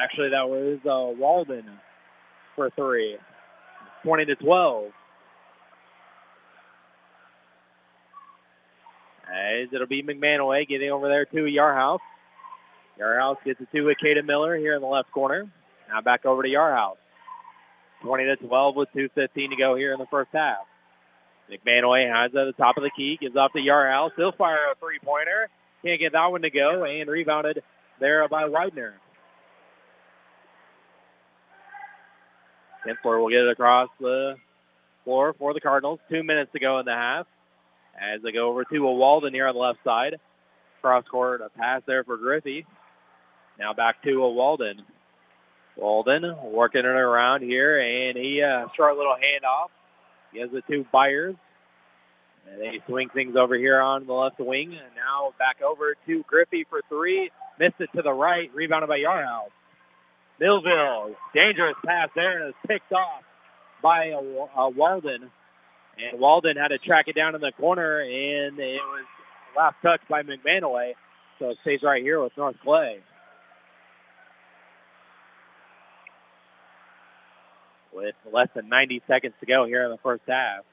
Actually, that was uh, Walden for three. 20 to 12. As it'll be McManaway getting over there to Yarhouse. Yarhouse gets it to a Caden Miller here in the left corner. Now back over to Yarhouse. 20 to 12 with 2.15 to go here in the first half. McManaway has at the top of the key, gives off to Yarhouse. He'll fire a three-pointer. Can't get that one to go, and rebounded there by Widener. Kinsler will get it across the floor for the Cardinals. Two minutes to go in the half. As they go over to a Walden here on the left side. Cross court, a pass there for Griffey. Now back to a Walden. Walden working it around here, and he uh, short little handoff. He has the two Byers. And they swing things over here on the left wing, and now back over to Griffey for three. Missed it to the right, rebounded by Yarhouse. Millville, dangerous pass there, and it's picked off by a, a Walden. And Walden had to track it down in the corner, and it was last touch by McManaway. So it stays right here with North Clay. With less than 90 seconds to go here in the first half.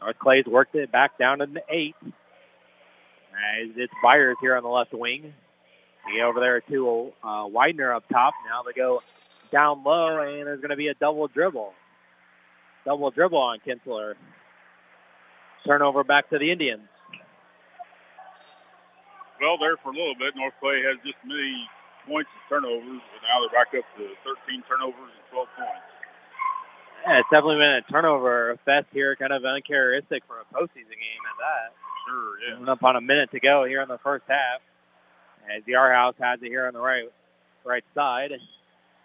North Clay's worked it back down to the eight. As it's Byers here on the left wing. You get over there to uh, Widener up top. Now they go down low, and there's going to be a double dribble. Double dribble on Kinsler. Turnover back to the Indians. Well, there for a little bit. North Clay has just many points and turnovers, but now they're back up to 13 turnovers and 12 points. Yeah, it's definitely been a turnover fest here, kind of uncharacteristic for a postseason game at that. Sure, yeah. Coming up on a minute to go here in the first half. As the Yarhouse has it here on the right right side.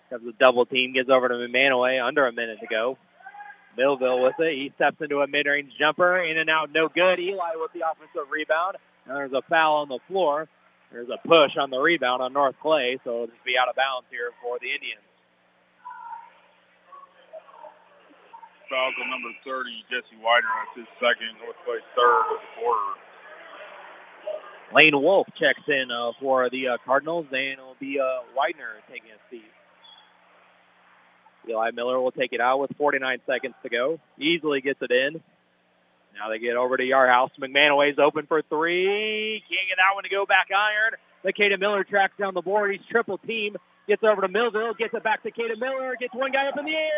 Comes a double team, gets over to McManaway, under a minute to go. Millville with it. He steps into a mid-range jumper, in and out, no good. Eli with the offensive rebound. And there's a foul on the floor. There's a push on the rebound on North Clay, so it'll just be out of bounds here for the Indians. Fouls on number 30, Jesse Widener. That's his second. North Clay third of the quarter. Lane Wolf checks in uh, for the uh, Cardinals, and it'll be uh, Widener taking a seat. Eli Miller will take it out with 49 seconds to go. Easily gets it in. Now they get over to Yarhouse. McManaway's open for three. Can't get that one to go back iron. Makeda Miller tracks down the board. He's triple team. Gets over to Millville. Gets it back to Caden Miller. Gets one guy up in the air.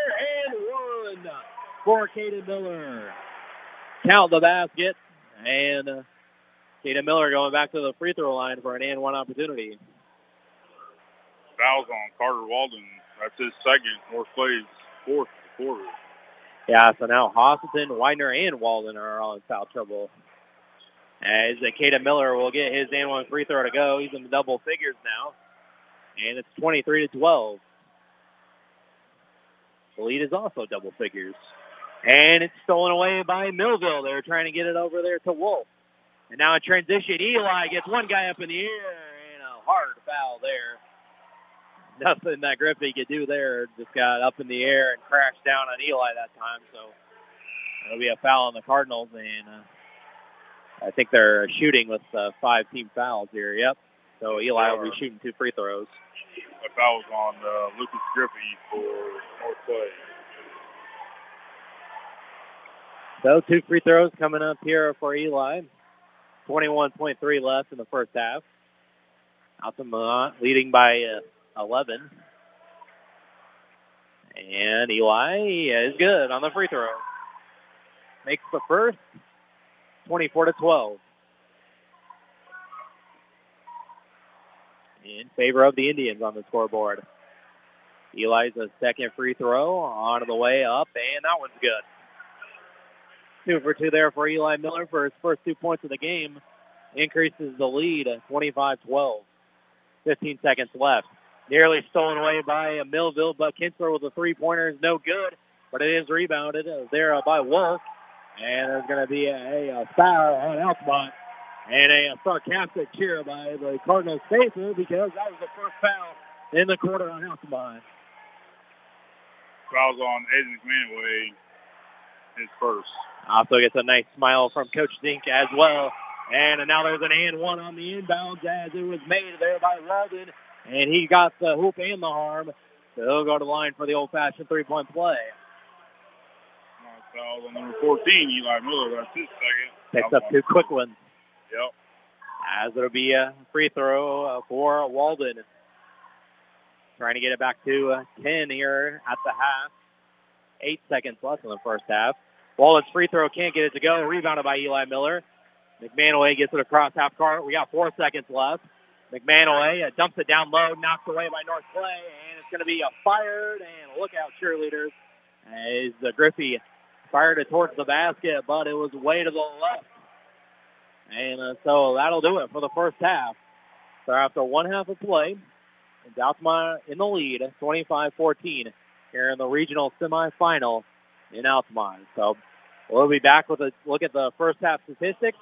And one for Caden Miller. Count the basket. And uh, Caden Miller going back to the free throw line for an and one opportunity. Fouls on Carter Walden. That's his second. North Clay's fourth quarter. Yeah, so now Hosselton, Widener, and Walden are all in foul trouble. As a Caden Miller will get his and one free throw to go. He's in the double figures now. And it's 23 to 12. The lead is also double figures. And it's stolen away by Millville. They're trying to get it over there to Wolf. And now in transition, Eli gets one guy up in the air and a hard foul there. [LAUGHS] Nothing that Griffey could do there. Just got up in the air and crashed down on Eli that time. So it'll be a foul on the Cardinals. And uh, I think they're shooting with uh, five team fouls here. Yep. So Eli will be shooting two free throws. A foul was on uh, Lucas Griffey for North Clay. So two free throws coming up here for Eli. 21.3 left in the first half. Altamont leading by uh, 11. And Eli is good on the free throw. Makes the first 24 to 12. In favor of the Indians on the scoreboard. Eli's a second free throw on the way up, and that one's good. Two for two there for Eli Miller for his first two points of the game. Increases the lead 25-12. 15 seconds left. Nearly stolen away by Millville, but Kinsler with a three-pointer is no good, but it is rebounded there by Wolf. And there's going to be a, a foul on Altamont and a, sarcastic cheer by the Cardinals faithful because that was the first foul in the quarter on Altamont. Fouls on Aiden McManaway, his first. Also gets a nice smile from Coach Zink as well. And now there's an and one on the inbounds as it was made there by Walden. And he got the hoop and the harm. So he'll go to the line for the old-fashioned three-point play. Foul on number 14, Eli Miller. That's his second. Picks up two quick ones. Yep. As it'll be a free throw uh, for Walden. Trying to get it back to uh, 10 here at the half. Eight seconds left in the first half. Walden's free throw can't get it to go. Rebounded by Eli Miller. McManaway gets it across half court. We got four seconds left. McManaway uh, dumps it down low, knocked away by North Clay, and it's going to be a fired and look out cheerleaders as uh, Griffey fired it towards the basket, but it was way to the left. And uh, so that'll do it for the first half. So after one half of play, Altamont in the lead, 25-14 here in the regional semifinal in Altamont. So we'll be back with a look at the first half statistics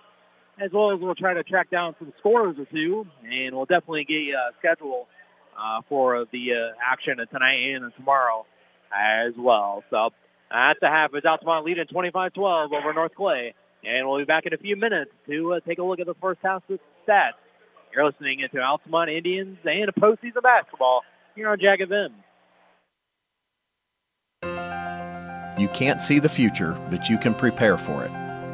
as well as we'll try to track down some scores or two, and we'll definitely get you a schedule uh, for the uh, action tonight and tomorrow as well. So at the half, it's Altamont leading 25-12 over North Clay, and we'll be back in a few minutes to uh, take a look at the first half stats. You're listening to Altamont Indians and postseason basketball here on Jack FM. You can't see the future, but you can prepare for it.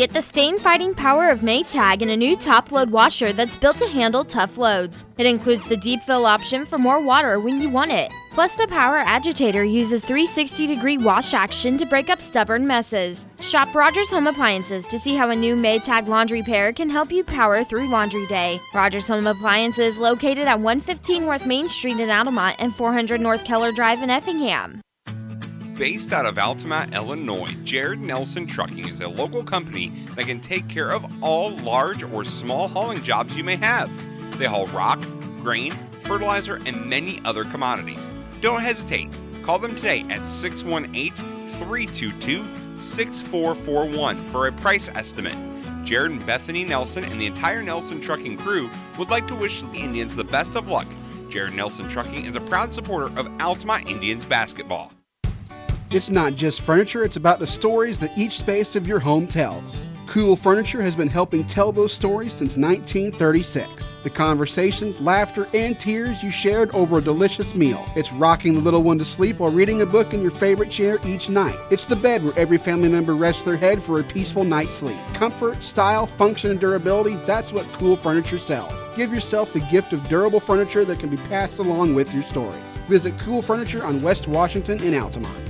Get the stain fighting power of Maytag in a new top load washer that's built to handle tough loads. It includes the deep fill option for more water when you want it. Plus, the Power Agitator uses 360 degree wash action to break up stubborn messes. Shop Rogers Home Appliances to see how a new Maytag laundry pair can help you power through laundry day. Rogers Home Appliances located at 115 North Main Street in Altamont and 400 North Keller Drive in Effingham. Based out of Altamont, Illinois, Jared Nelson Trucking is a local company that can take care of all large or small hauling jobs you may have. They haul rock, grain, fertilizer, and many other commodities. Don't hesitate. Call them today at 618 322 6441 for a price estimate. Jared and Bethany Nelson and the entire Nelson Trucking crew would like to wish the Indians the best of luck. Jared Nelson Trucking is a proud supporter of Altamont Indians basketball. It's not just furniture, it's about the stories that each space of your home tells. Cool Furniture has been helping tell those stories since 1936. The conversations, laughter, and tears you shared over a delicious meal. It's rocking the little one to sleep while reading a book in your favorite chair each night. It's the bed where every family member rests their head for a peaceful night's sleep. Comfort, style, function, and durability that's what Cool Furniture sells. Give yourself the gift of durable furniture that can be passed along with your stories. Visit Cool Furniture on West Washington in Altamont.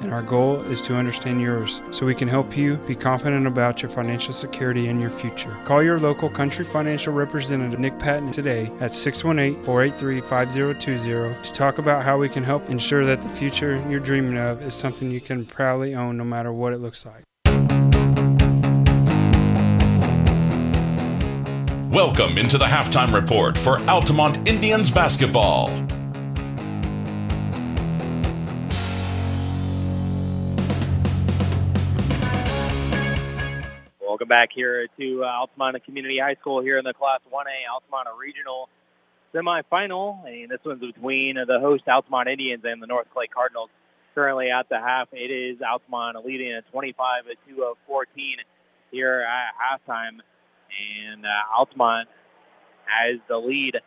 and our goal is to understand yours so we can help you be confident about your financial security and your future. Call your local Country Financial representative, Nick Patton, today at 618 483 5020 to talk about how we can help ensure that the future you're dreaming of is something you can proudly own no matter what it looks like. Welcome into the halftime report for Altamont Indians basketball. Welcome back here to uh, Altamont Community High School here in the Class 1A Altamont Regional semifinal, and this one's between the host Altamont Indians and the North Clay Cardinals. Currently at the half, it is Altamont leading at 25 to 14 here at halftime, and uh, Altamont has the lead.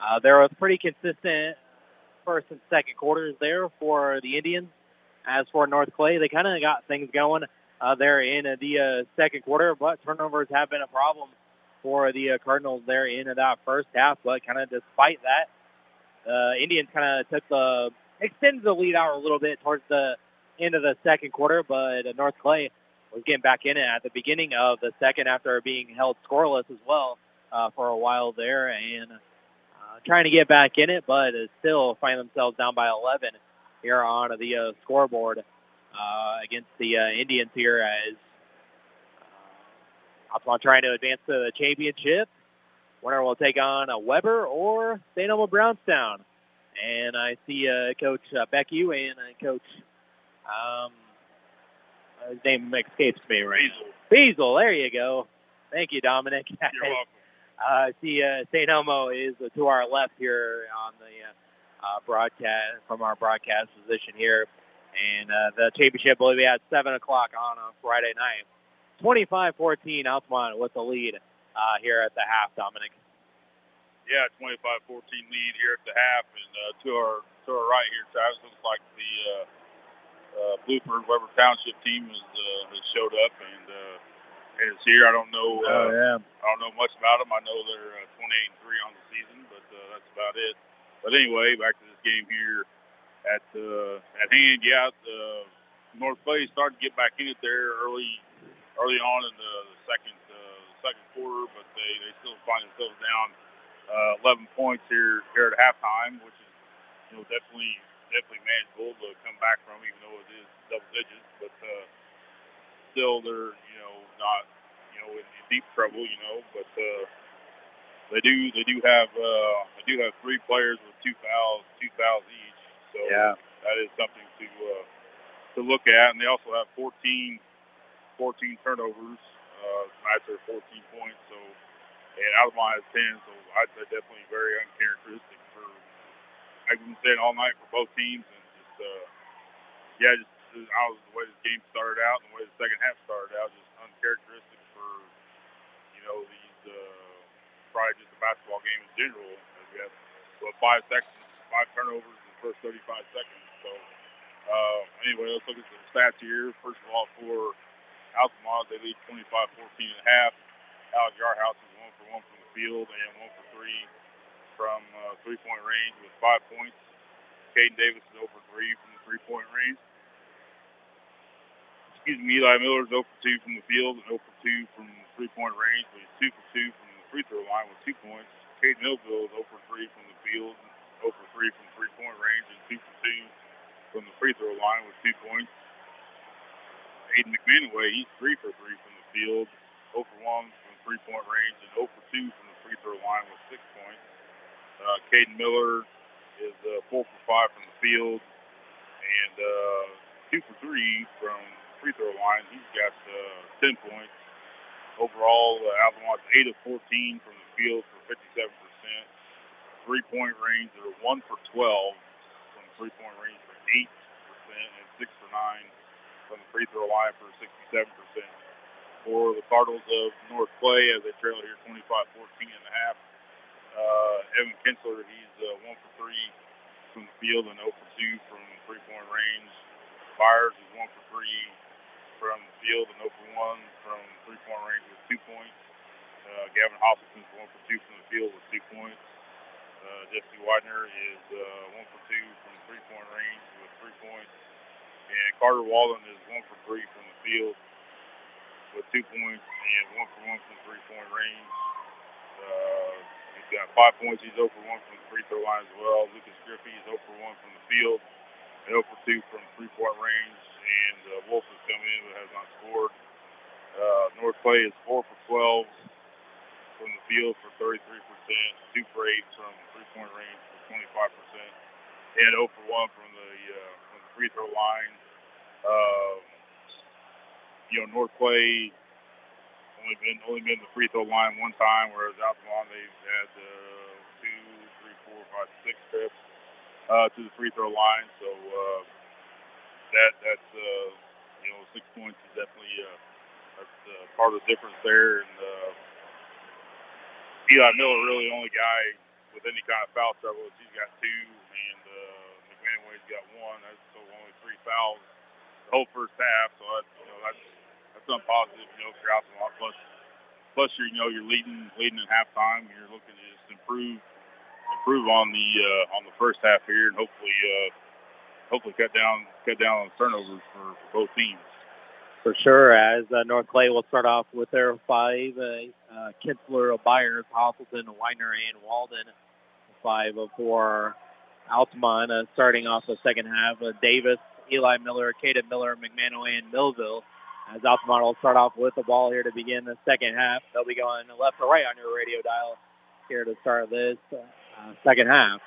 Uh, there was pretty consistent first and second quarters there for the Indians. As for North Clay, they kind of got things going uh, there in the uh, second quarter, but turnovers have been a problem for the uh, Cardinals there in that first half. But kind of despite that, uh, Indians kind of took the extended the lead out a little bit towards the end of the second quarter, but uh, North Clay was getting back in it at the beginning of the second after being held scoreless as well uh, for a while there and uh, trying to get back in it, but uh, still find themselves down by 11 here on the uh, scoreboard uh, against the uh, Indians here as uh, trying to advance to the championship. Winner will take on a Webber or St. Elmo Brownstown. And I see uh, Coach uh, Beckie and uh, Coach, um, his name escapes me right Beazle. Beazle, there you go. Thank you, Dominic. You're welcome. [LAUGHS] Uh, see, uh, St. Elmo is uh, to our left here on the uh, uh, broadcast, from our broadcast position here. And uh, the championship will be at 7 o'clock on a Friday night. 25-14 Altamont with the lead uh, here at the half, Dominic. Yeah, 25-14 lead here at the half, and uh, to our to our right here, Travis looks like the uh, uh, Bluford Webber Township team has, uh, has showed up and uh, and is here. I don't know. Uh, oh, yeah. I don't know much about them. I know they're uh, 28 and three on the season, but uh, that's about it. But anyway, back to this game here at uh, at hand. Yeah, uh, North Clay started to get back in it there early early on in the, the second uh, second quarter, but they, they still find themselves down uh, 11 points here here at halftime, which is you know definitely definitely manageable to come back from, even though it is double digits. But uh, still, they're you know not you know in, in deep trouble, you know. But uh, they do they do have uh, they do have three players with two fouls two fouls each. So Yeah. that is something to uh, to look at, and they also have 14, 14 turnovers. Uh, tonight's their 14 points, so and Altamont has 10, so I'd say definitely very uncharacteristic for. I've been saying all night for both teams, and just uh, yeah, just uh, how the way this game started out and the way the second half started out, just uncharacteristic for you know these uh, probably just a basketball game in general. We have what five seconds, five turnovers the first 35 seconds. So uh, anyway, let's look at the stats here. First of all, for Altamont, they lead 25-14 and a half. Alec Yarhouse is one for one from the field and one for three from uh, three-point range with five points. Caden Davis is over three from the three-point range. Excuse me, Eli Miller is 0 for 2 from the field and 0 for 2 from three-point range, but he's 2 for 2 from the free throw line with two points. Caden Millville is 0 for 3 from the field, 0 for 3 from three-point range, and 2 for 2 from the free throw line with two points. Aiden McManaway, he's 3 for 3 from the field, 0 for 1 from three-point range, and 0 for 2 from the free throw line with six points. Uh, Caden Miller is uh, 4 for 5 from the field and uh, 2 for 3 from free throw line. He's got uh, 10 points. Overall, uh, Altamont's 8 of 14 from the field for 57%. Three-point range, they're 1 for 12 from three-point range for 8% and 6 for 9 from the free throw line for 67%. For the Cardinals of North Clay, as they trail here 25-14 and a half, uh, Evan Kinsler, he's uh, 1 for 3 from the field and 0 for 2 from three-point range. Byers is 1 for 3 from the field and 0 for 1 from three-point range with two points. Uh, Gavin Hoffman is 1 for 2 from the field with two points. Uh, Jesse Widener is uh, 1 for 2 from three-point range with three points. And Carter Walden is 1 for 3 from the field with two points and 1 for 1 from three-point range. Uh, he's got five points. He's 0 for 1 from the free throw line as well. Lucas Griffey is 0 for 1 from the field and 0 for 2 from three-point range. And uh, Wolf has come in but has not scored. Uh, North Clay is 4 for 12 from the field for 33%, 2 for 8 from three-point range for 25%, and 0 for 1 from the, uh, from the free throw line. Uh, you know, North Clay only been only been the free throw line one time, whereas Altamont they've had uh, two, three, four, five, six trips uh, to the free throw line. So uh, that that's uh, you know six points is definitely uh, that's, uh, part of the difference there. And uh, Eli Miller really only guy any kind of foul trouble. He's got two, and uh, McManaway's got one. That's so only three fouls the whole first half. So that's you know that's that's something positive. You know, for Altamont. Plus, plus you're you know you're leading leading at halftime. You're looking to just improve improve on the uh, on the first half here, and hopefully uh, hopefully cut down cut down on turnovers for, for both teams. For sure, as uh, North Clay will start off with their five, uh, uh, Kinsler, Byers, Hasselton, Widener, and Walden. Five for Altamont, uh, starting off the second half. Uh, Davis, Eli Miller, Caden Miller, McManaway, and Millville. As Altamont will start off with the ball here to begin the second half. They'll be going left to right on your radio dial here to start this uh, second half.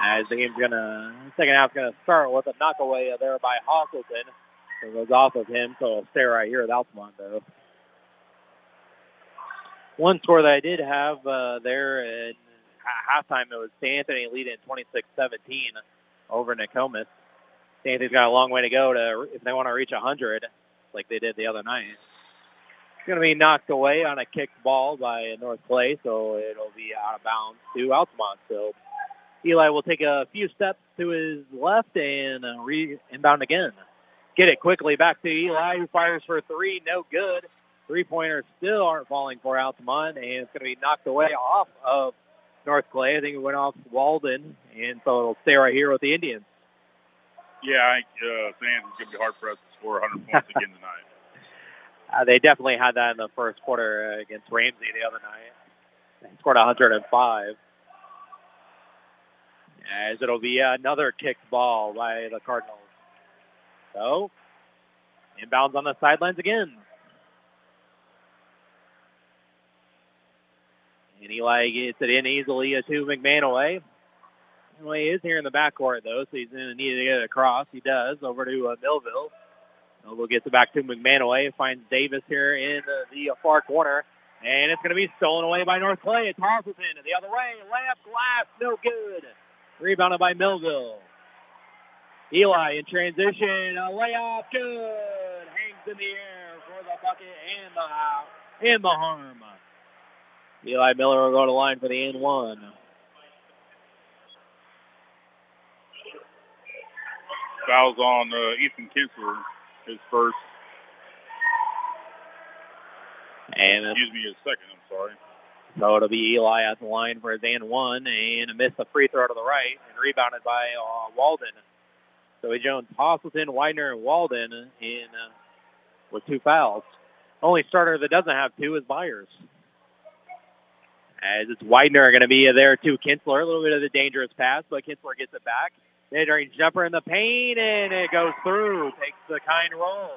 As the game's gonna, second half's gonna start with a knockaway there by Hasselton. It goes off of him, so it'll stay right here with Altamont, though. One score that I did have uh, there in ha- halftime, it was St. Anthony leading 26-17 over Nokomis. St. Anthony's got a long way to go to if they want to reach 100 like they did the other night. It's going to be knocked away on a kicked ball by North Clay, so it'll be out of bounds to Altamont. So Eli will take a few steps to his left and uh, re- inbound again get it quickly back to Eli, who fires for three. No good. Three-pointers still aren't falling for Altamont, and it's going to be knocked away off of North Clay. I think it went off Walden, and so it'll stay right here with the Indians. Yeah, I think uh, Sands is going to be hard pressed to score 100 points again [LAUGHS] tonight. Uh, they definitely had that in the first quarter uh, against Ramsey the other night. They scored 105. As it'll be another kicked ball by the Cardinals. So, inbounds on the sidelines again. And Eli gets it in easily to McManaway. Well, he is here in the backcourt, though, so he's going to need to get it across. He does, over to uh, Millville. Millville gets it back to McManaway, finds Davis here in uh, the far corner, and it's going to be stolen away by North Clay. Tosses in the other way, left glass, no good. Rebounded by Millville. Eli in transition, a layup, good. Hangs in the air for the bucket and the, and the harm. Eli Miller will go to line for the N1. Fouls on uh, Ethan Kinsler, his first. And excuse me, his second. I'm sorry. So it'll be Eli at the line for his N1 and a miss the free throw to the right and rebounded by uh, Walden. So he Jones, Hostleton, Widener, and Walden in uh, with two fouls. Only starter that doesn't have two is Byers. As it's Widener going to be there too. Kinsler, a little bit of the dangerous pass, but Kinsler gets it back. Mid-range jumper in the paint, and it goes through. Takes the kind roll.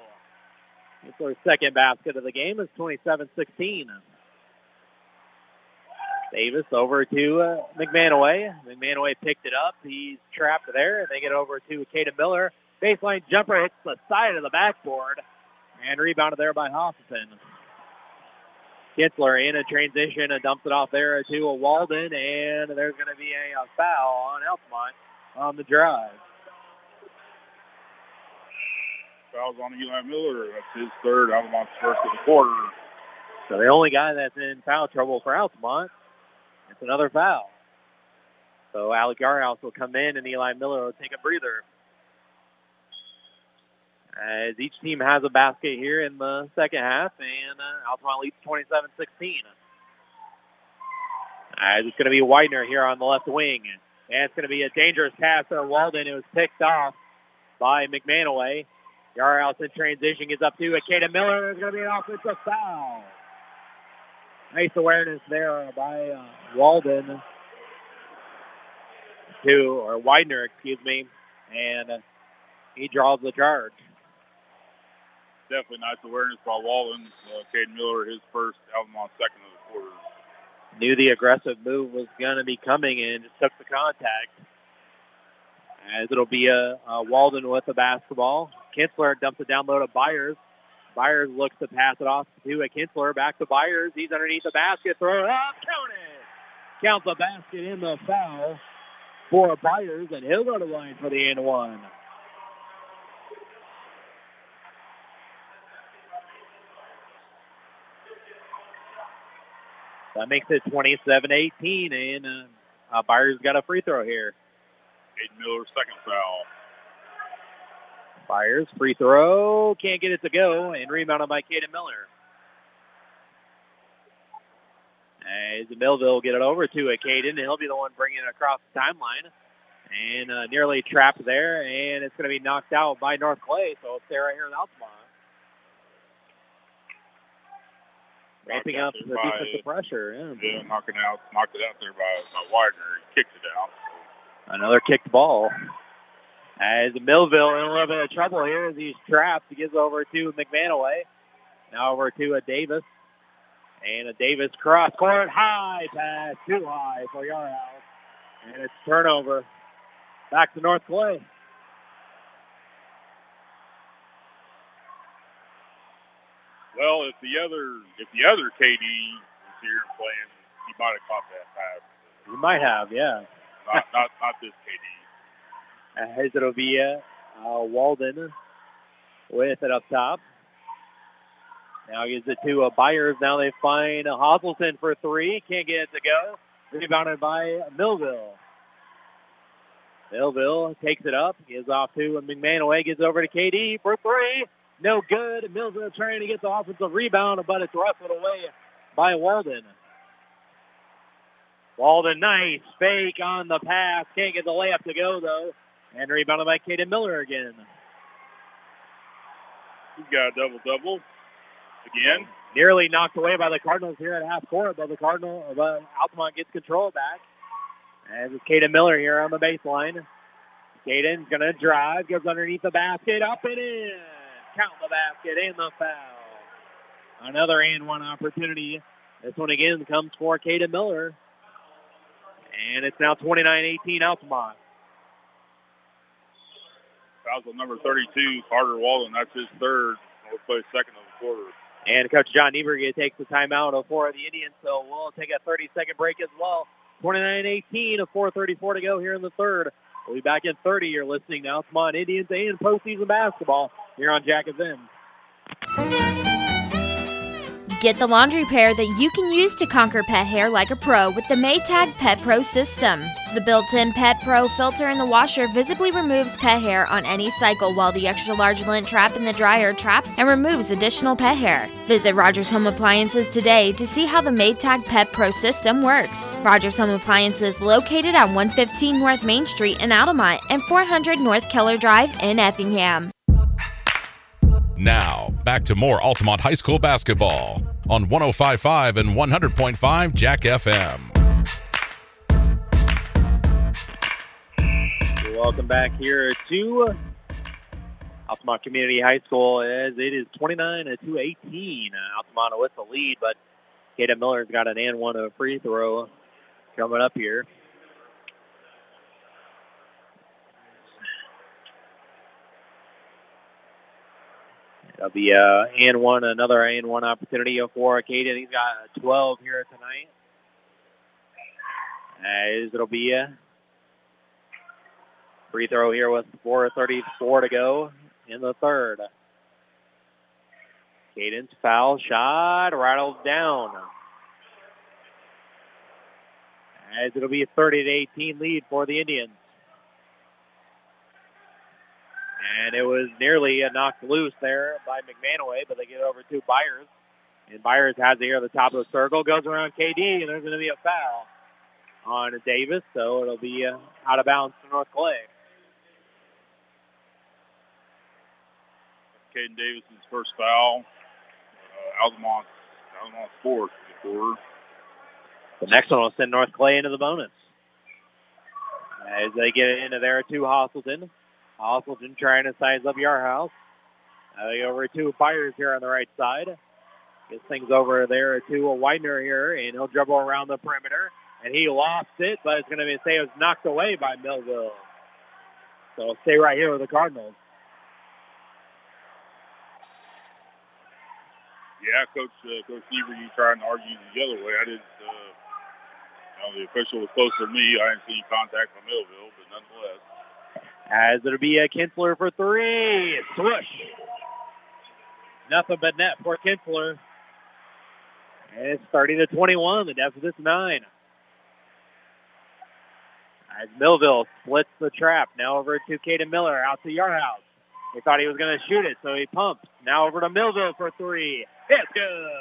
Kinsler's second basket of the game is 27-16. Davis over to uh, McManaway. McManaway picked it up. He's trapped there, and they get over to Caden Miller. Baseline jumper hits the side of the backboard, and rebounded there by Hoffman. Kinsler in a transition and dumps it off there to a Walden, and there's going to be a, a foul on Altamont on the drive. Fouls on Eli Miller. That's his third. Altamont's first of the quarter. So the only guy that's in foul trouble for Altamont it's another foul. So Alec Yarhouse will come in and Eli Miller will take a breather. As each team has a basket here in the second half, and uh, Altamont leads 27-16. As it's going to be Widener here on the left wing. And it's going to be a dangerous pass to Walden. It was picked off by McManaway. Yarhouse in transition gets up to a Caden Miller. There's going to be an offensive foul. Nice awareness there by uh, Walden to, or Widener, excuse me, and uh, he draws the charge. Definitely nice awareness by Walden. Uh, Caden Miller, his first, Altamont second of the quarter. Knew the aggressive move was going to be coming and just took the contact. As it'll be a, a Walden with the basketball. Kinsler dumps it down low to Byers. Byers looks to pass it off to a Kinsler. Back to Byers. He's underneath the basket. Throw it up. Count it. Count the basket in the foul for Byers, and he'll go to line for the n one. That makes it 27-18, and uh, uh, Byers got a free throw here. Aiden Miller, second foul. Fires, free throw, can't get it to go, and rebounded by Caden Miller. As Millville will get it over to a Caden, and he'll be the one bringing it across the timeline. And uh, nearly trapped there, and it's going to be knocked out by North Clay, so it's there right here in Altamont. Ramping up the defensive pressure. Yeah. yeah, knocking out, knocked it out there by, by Widener. He kicked it out. Another kicked ball. As Millville in a little bit of trouble here as he's trapped. He gets over to McManaway. Now over to a Davis. And a Davis cross court high pass, too high for Yarhouse. And it's turnover. Back to North Clay. Well, if the other if the other KD was here playing, he might have caught that pass. He might have, yeah. Not not not this KD. It'll be uh, uh, Walden with it up top. Now gives it to uh, Byers. Now they find uh, Hosselton for three. Can't get it to go. Rebounded by Millville. Millville takes it up. Gives off to McManaway. Gives it over to KD for three. No good. Millville trying to get the offensive rebound, but it's wrestled away by Walden. Walden, nice fake on the pass. Can't get the layup to go, though. And rebounded by Caden Miller again. He's got a double-double again. Nearly knocked away by the Cardinals here at half court, but the Cardinal, but Altamont gets control back. As it's Caden Miller here on the baseline. Caden's going to drive, goes underneath the basket, up and in. Count the basket and the foul. Another and one opportunity. This one again comes for Caden Miller. And it's now 29-18 Altamont. Fouls on number 32, Carter Walden. That's his third. We'll play second of the quarter. And Coach John Niebrugge takes the timeout for the Indians, so we'll take a 30-second break as well. 29-18, a 4.34 to go here in the third. We'll be back in 30. You're listening to Altamont Indians and postseason basketball here on Jack FM. Get the laundry pair that you can use to conquer pet hair like a pro with the Maytag Pet Pro system. The built-in Pet Pro filter in the washer visibly removes pet hair on any cycle while the extra large lint trap in the dryer traps and removes additional pet hair. Visit Rogers Home Appliances today to see how the Maytag Pet Pro system works. Rogers Home Appliances located at 115 North Main Street in Altamont and 400 North Keller Drive in Effingham. Now, back to more Altamont High School basketball on 1055 and 100.5 Jack FM. Welcome back here to Altamont Community High School as it is 29 to 18. Uh, Altamont with the lead, but Caden Miller's got an and one of a free throw coming up here. It'll be uh, and one, another and one opportunity for Caden. He's got 12 here tonight. As it'll be a free throw here with 4.34 to go in the third. Caden's foul shot rattled down. As it'll be a 30 to 18 lead for the Indians. And it was nearly a knocked loose there by McManaway, but they get over to Byers. And Byers has it here at the top of the circle, goes around KD, and there's going to be a foul on Davis, so it'll be uh, out of bounds to North Clay. Caden Davis's first foul. Uh, Altamont, the quarter. The next one will send North Clay into the bonus. As they get into there to Hostleton. Hostleton trying to size up Yarhouse. Uh, over to Byers here on the right side. Gets things over there to a Widener here, and he'll dribble around the perimeter. And he lost it, but it's going to be say it was knocked away by Millville. So stay right here with the Cardinals. Yeah, Coach uh, Coach Seaver, you trying to argue the other way. I didn't. Uh, you know, the official was closer to me. I didn't see contact from Millville, but nonetheless. As it'll be a Kinsler for three. Swoosh. Nothing but net for Kinsler. And it's 30 to 21. The deficit's nine. As Millville splits the trap. Now over to Caden Miller out to Yarhouse. He thought he was going to shoot it, so he pumps. Now over to Millville for three. It's good.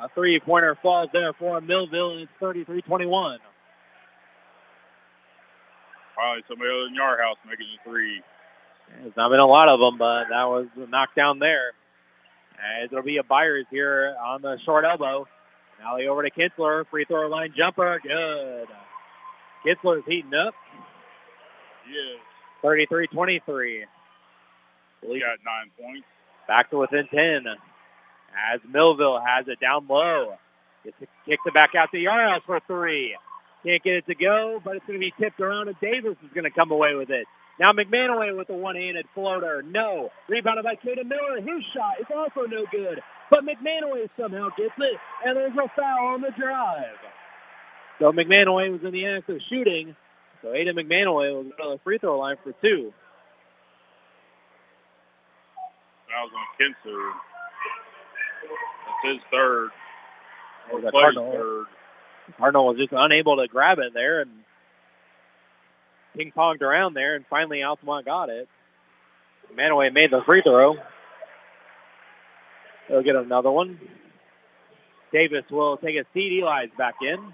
A three-pointer falls there for Millville, and it's 33-21. Probably somebody other than Yarhouse making the three. There's not been a lot of them, but that was knocked down there. As it'll be a Byers here on the short elbow. Now over to Kinsler. Free throw line jumper. Good. Kinsler's heating up. Yes. 33-23. He got nine points. Back to within 10. As Millville has it down low. Gets it, kicks it back out to Yarhouse for three. Can't get it to go, but it's going to be tipped around, and Davis is going to come away with it. Now McManaway with a one-handed floater. No. Rebounded by Caden Miller. His shot is also no good. But McManaway somehow gets it, and there's a foul on the drive. So McManaway was in the act of shooting. So Aiden McManaway go to the free throw line for two. Fouls on Kinsler. That's his third. Or the third. Cardinal was just unable to grab it there and ping-ponged around there, and finally Altamont got it. Manaway made the free throw. They'll get another one. Davis will take a seat. Eli's back in.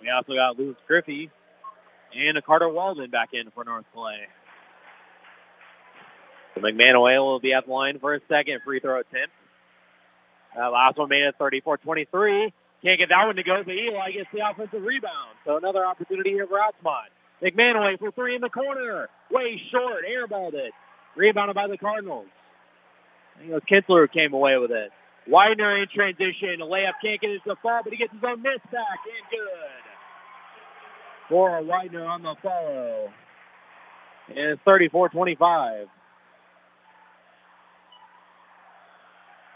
We also got Lewis Griffey And Carter Walden back in for North Clay. So McManaway will be at the line for a second free throw attempt. Uh, last one made it 34-23. Can't get that one to go, but Eli gets the offensive rebound. So another opportunity here for Altamont. McManaway for three in the corner. Way short. Airballed it. Rebounded by the Cardinals. I think it was Kinsler who came away with it. Widener in transition. A layup can't get it to the fall, but he gets his own miss back. And good. For Widener on the follow. And it's 34-25.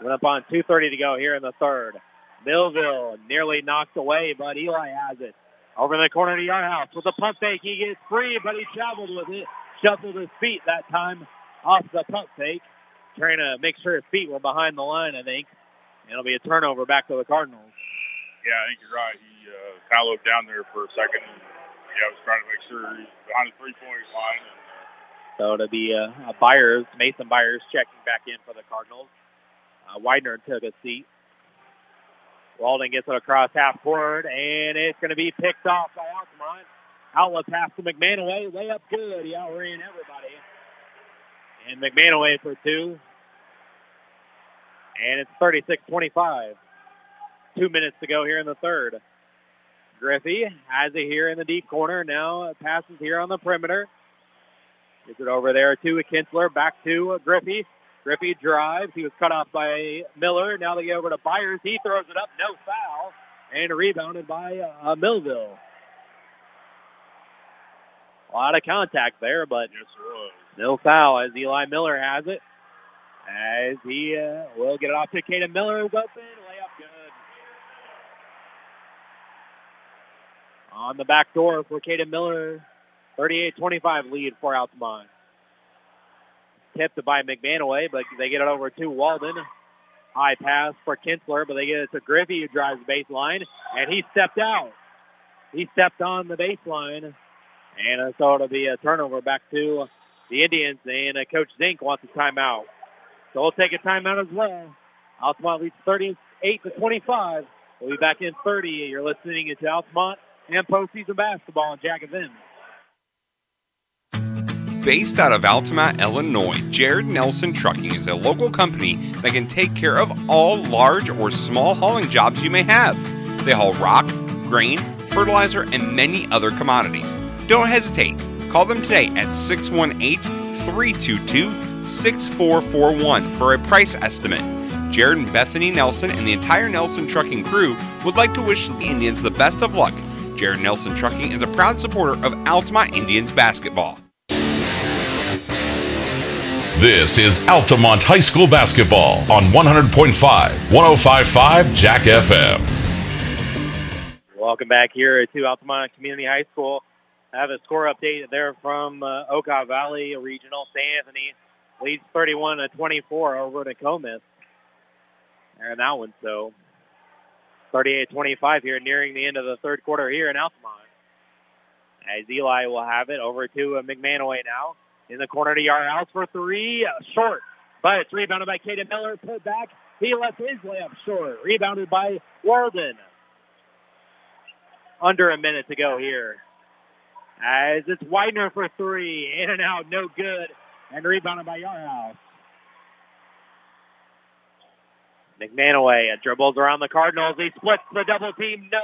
Went up on 2.30 to go here in the third. Millville nearly knocked away, but Eli has it. Over in the corner to Yarhouse with a pump fake. He gets free, but he traveled with it. Shuffled his feet that time off the pump fake. Trying to make sure his feet were behind the line, I think. It'll be a turnover back to the Cardinals. Yeah, I think you're right. He uh, kind of looked down there for a second. And, yeah, was trying to make sure he's behind the three-point line. And, uh, so it'll be uh, Byers, Mason Byers checking back in for the Cardinals. Uh, Widener took a seat. Walden gets it across half court, and it's going to be picked off by Altamont. Outlet pass to McManaway. Layup good. He outran everybody. And McManaway for two. And it's 36-25. Two minutes to go here in the third. Griffey has it here in the deep corner. Now passes here on the perimeter. Gets it over there to Kinsler. Back to Griffey. Griffey drives. He was cut off by Miller. Now they get over to Byers. He throws it up. No foul. And rebounded by uh, Millville. A lot of contact there, but no foul as Eli Miller has it. As he uh, will get it off to Caden Miller who's open. Layup good. On the back door for Caden Miller. 38-25 lead for Altamont tipped by McManaway, but they get it over to Walden. High pass for Kinsler, but they get it to Griffey who drives the baseline, and he stepped out. He stepped on the baseline, and so it'll be a turnover back to the Indians, and uh, Coach Zink wants a timeout. So we'll take a timeout as well. Altamont leads 38 to 25. We'll be back in 30. You're listening to Altamont and postseason basketball on Jack FM. Based out of Altamont, Illinois, Jared Nelson Trucking is a local company that can take care of all large or small hauling jobs you may have. They haul rock, grain, fertilizer, and many other commodities. Don't hesitate. Call them today at 618 322 6441 for a price estimate. Jared and Bethany Nelson and the entire Nelson Trucking crew would like to wish the Indians the best of luck. Jared Nelson Trucking is a proud supporter of Altamont Indians basketball. This is Altamont High School basketball on 100.5, 105.5 Jack FM. Welcome back here to Altamont Community High School. I have a score update there from uh, Okaw Valley Regional. St. Anthony leads 31 to 24 over to Nokomis. And that one, so 38-25 here, nearing the end of the third quarter here in Altamont. As Eli will have it over to uh, McManaway now. In the corner to Yarhouse for three. Uh, short. But it's rebounded by Caden Miller. Put back. He left his layup short. Rebounded by Walden. Under a minute to go here. As it's Widener for three. In and out. No good. And rebounded by Yarhouse. McManaway dribbles around the Cardinals. He splits the double team. No.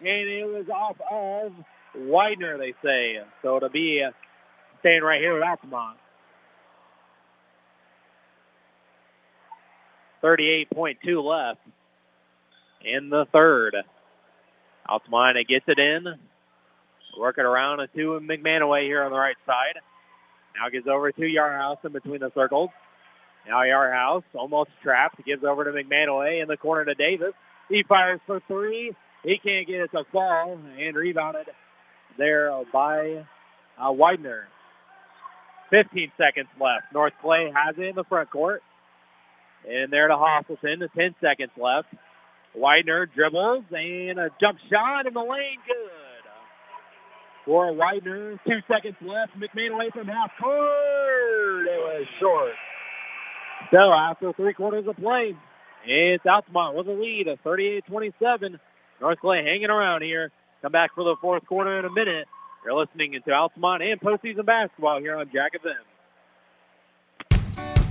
And it was off of Widener, they say. So it'll be staying right here with Altamont. 38.2 left in the third. Altamont gets it in. Working around a two and McManaway here on the right side. Now gives over to Yarhouse in between the circles. Now Yarhouse almost trapped. Gives over to McManaway in the corner to Davis. He fires for three. He can't get it to fall and rebounded there by uh, Widener. 15 seconds left. North Clay has it in the front court. And there to Hostleton. 10 seconds left. Widener dribbles and a jump shot in the lane. Good. For Widener. Two seconds left. McManaway from half court. It was short. So after three quarters of play, it's Altamont with a lead of 38-27. North Clay hanging around here. Come back for the fourth quarter in a minute. You're listening to Altamont and postseason basketball here on Jack FM.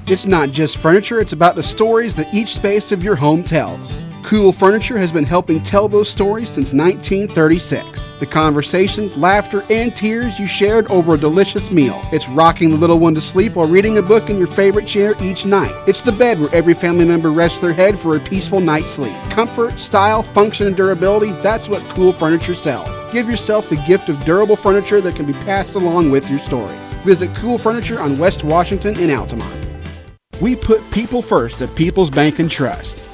It's not just furniture, it's about the stories that each space of your home tells. Cool Furniture has been helping tell those stories since 1936. The conversations, laughter, and tears you shared over a delicious meal. It's rocking the little one to sleep while reading a book in your favorite chair each night. It's the bed where every family member rests their head for a peaceful night's sleep. Comfort, style, function, and durability that's what Cool Furniture sells. Give yourself the gift of durable furniture that can be passed along with your stories. Visit Cool Furniture on West Washington in Altamont. We put people first at People's Bank and Trust.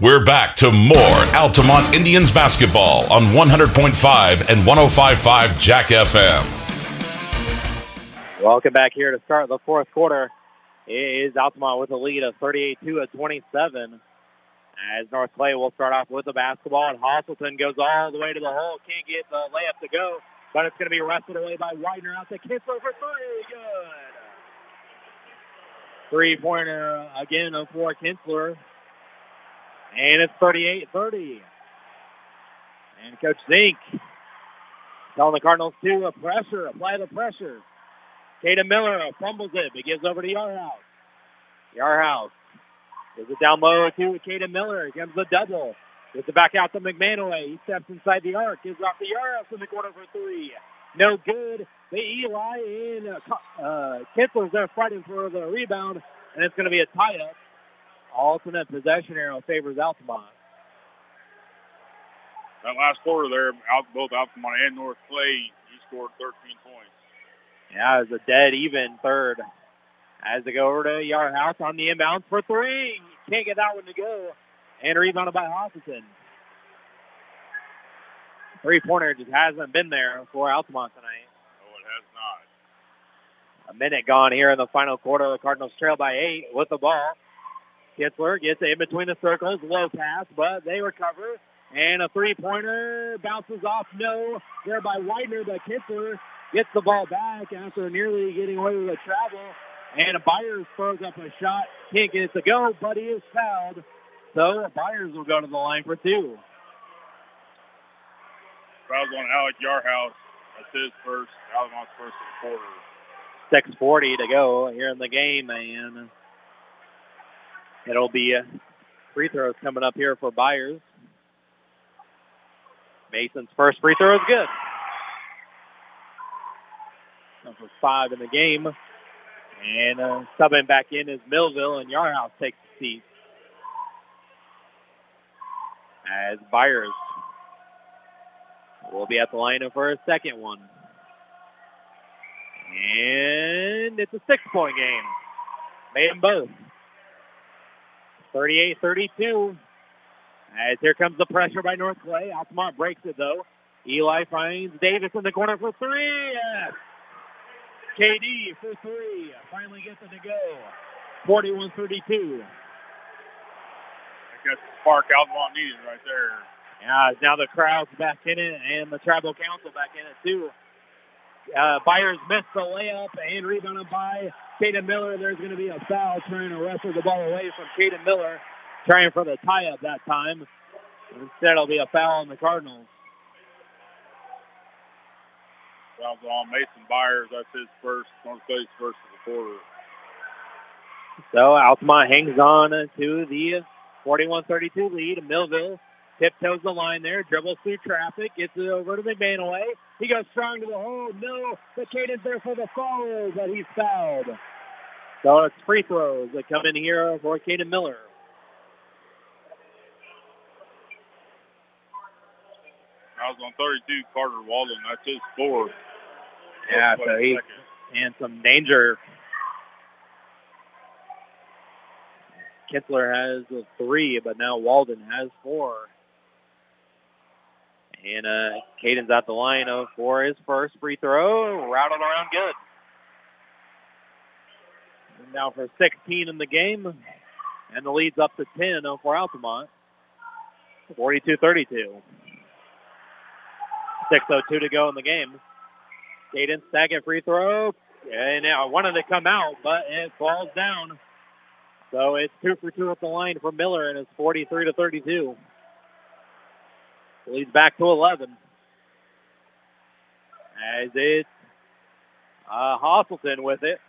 We're back to more Altamont Indians basketball on 100.5 and 105.5 Jack FM. Welcome back here to start the fourth quarter. It is Altamont with a lead of 38-2 at 27. As North Clay will start off with the basketball, and Hostleton goes all the way to the hole. Can't get the layup to go, but it's going to be wrestled away by Widener out to Kinsler for three. Good. Three-pointer again uh, for Kinsler. And it's 38-30. And Coach Zink telling the Cardinals to a pressure, apply the pressure. Caden Miller fumbles it, but gives over to Yarhouse. Yarhouse gives it down low to Caden Miller. Comes the double. Gets it back out to McManaway. He steps inside the arc. Gives off to Yarhouse in the corner for three. No good. The Eli and uh, Kinsler's there fighting for the rebound, and it's going to be a tie-up. Alternate possession arrow favors Altamont. That last quarter there, out, both Altamont and North Clay, he scored 13 points. Yeah, it's a dead even third. As they go over to Yarhouse on the inbound for three. Can't get that one to go. And rebounded by Hosselton. Three-pointer just hasn't been there for Altamont tonight. No, it has not. A minute gone here in the final quarter. The Cardinals trail by eight with the ball. Kinsler gets in between the circles. Low pass, but they recover. And a three-pointer bounces off. No, there by Widener, but Kinsler gets the ball back after nearly getting away with a travel. And Byers throws up a shot. Can't get it to go, but he is fouled. So Byers will go to the line for two. Fouls on Alec Yarhouse. That's his first, Altamont's first quarter. 6.40 to go here in the game, and it'll be free throws coming up here for Byers. Mason's first free throw is good. Number five in the game. And uh, subbing back in is Millville, and Yarhouse takes the seat. As Byers will be at the line for a second one. And it's a six-point game. Made them both. 38-32. As here comes the pressure by North Clay. Altamont breaks it, though. Eli finds Davis in the corner for three. Yes. KD for three. Finally gets it to go. 41-32. I that's the spark Altamont needed right there. Yeah, now the crowd's back in it and the tribal council back in it too. Uh, Byers missed the layup and rebounded by Caden Miller. There's going to be a foul trying to wrestle the ball away from Caden Miller, trying for the tie-up that time. Instead, it'll be a foul on the Cardinals. Fouls on Mason Byers. That's his first, North Clay's first of the quarter. So Altamont hangs on to the 41-32 lead. Millville tiptoes the line there, dribbles through traffic, gets it over to McManaway. He goes strong to the hole. No, but Caden's there for the foul, but he's fouled. So it's free throws that come in here for Caden Miller. I was on 32, Carter Walden. That's his fourth. Yeah, Fourth so play he's in some danger. Kinsler has a three, but now Walden has four. And uh, Caden's at the line for his first free throw, routed around good. And now for 16 in the game, and the lead's up to 10 for Altamont. 42-32. 6.02 to go in the game. Caden's second free throw, and I wanted to come out, but it falls down. So it's two for two at the line for Miller, and it's 43 to 32. Leads back to 11. As it's uh, Hostleton with it.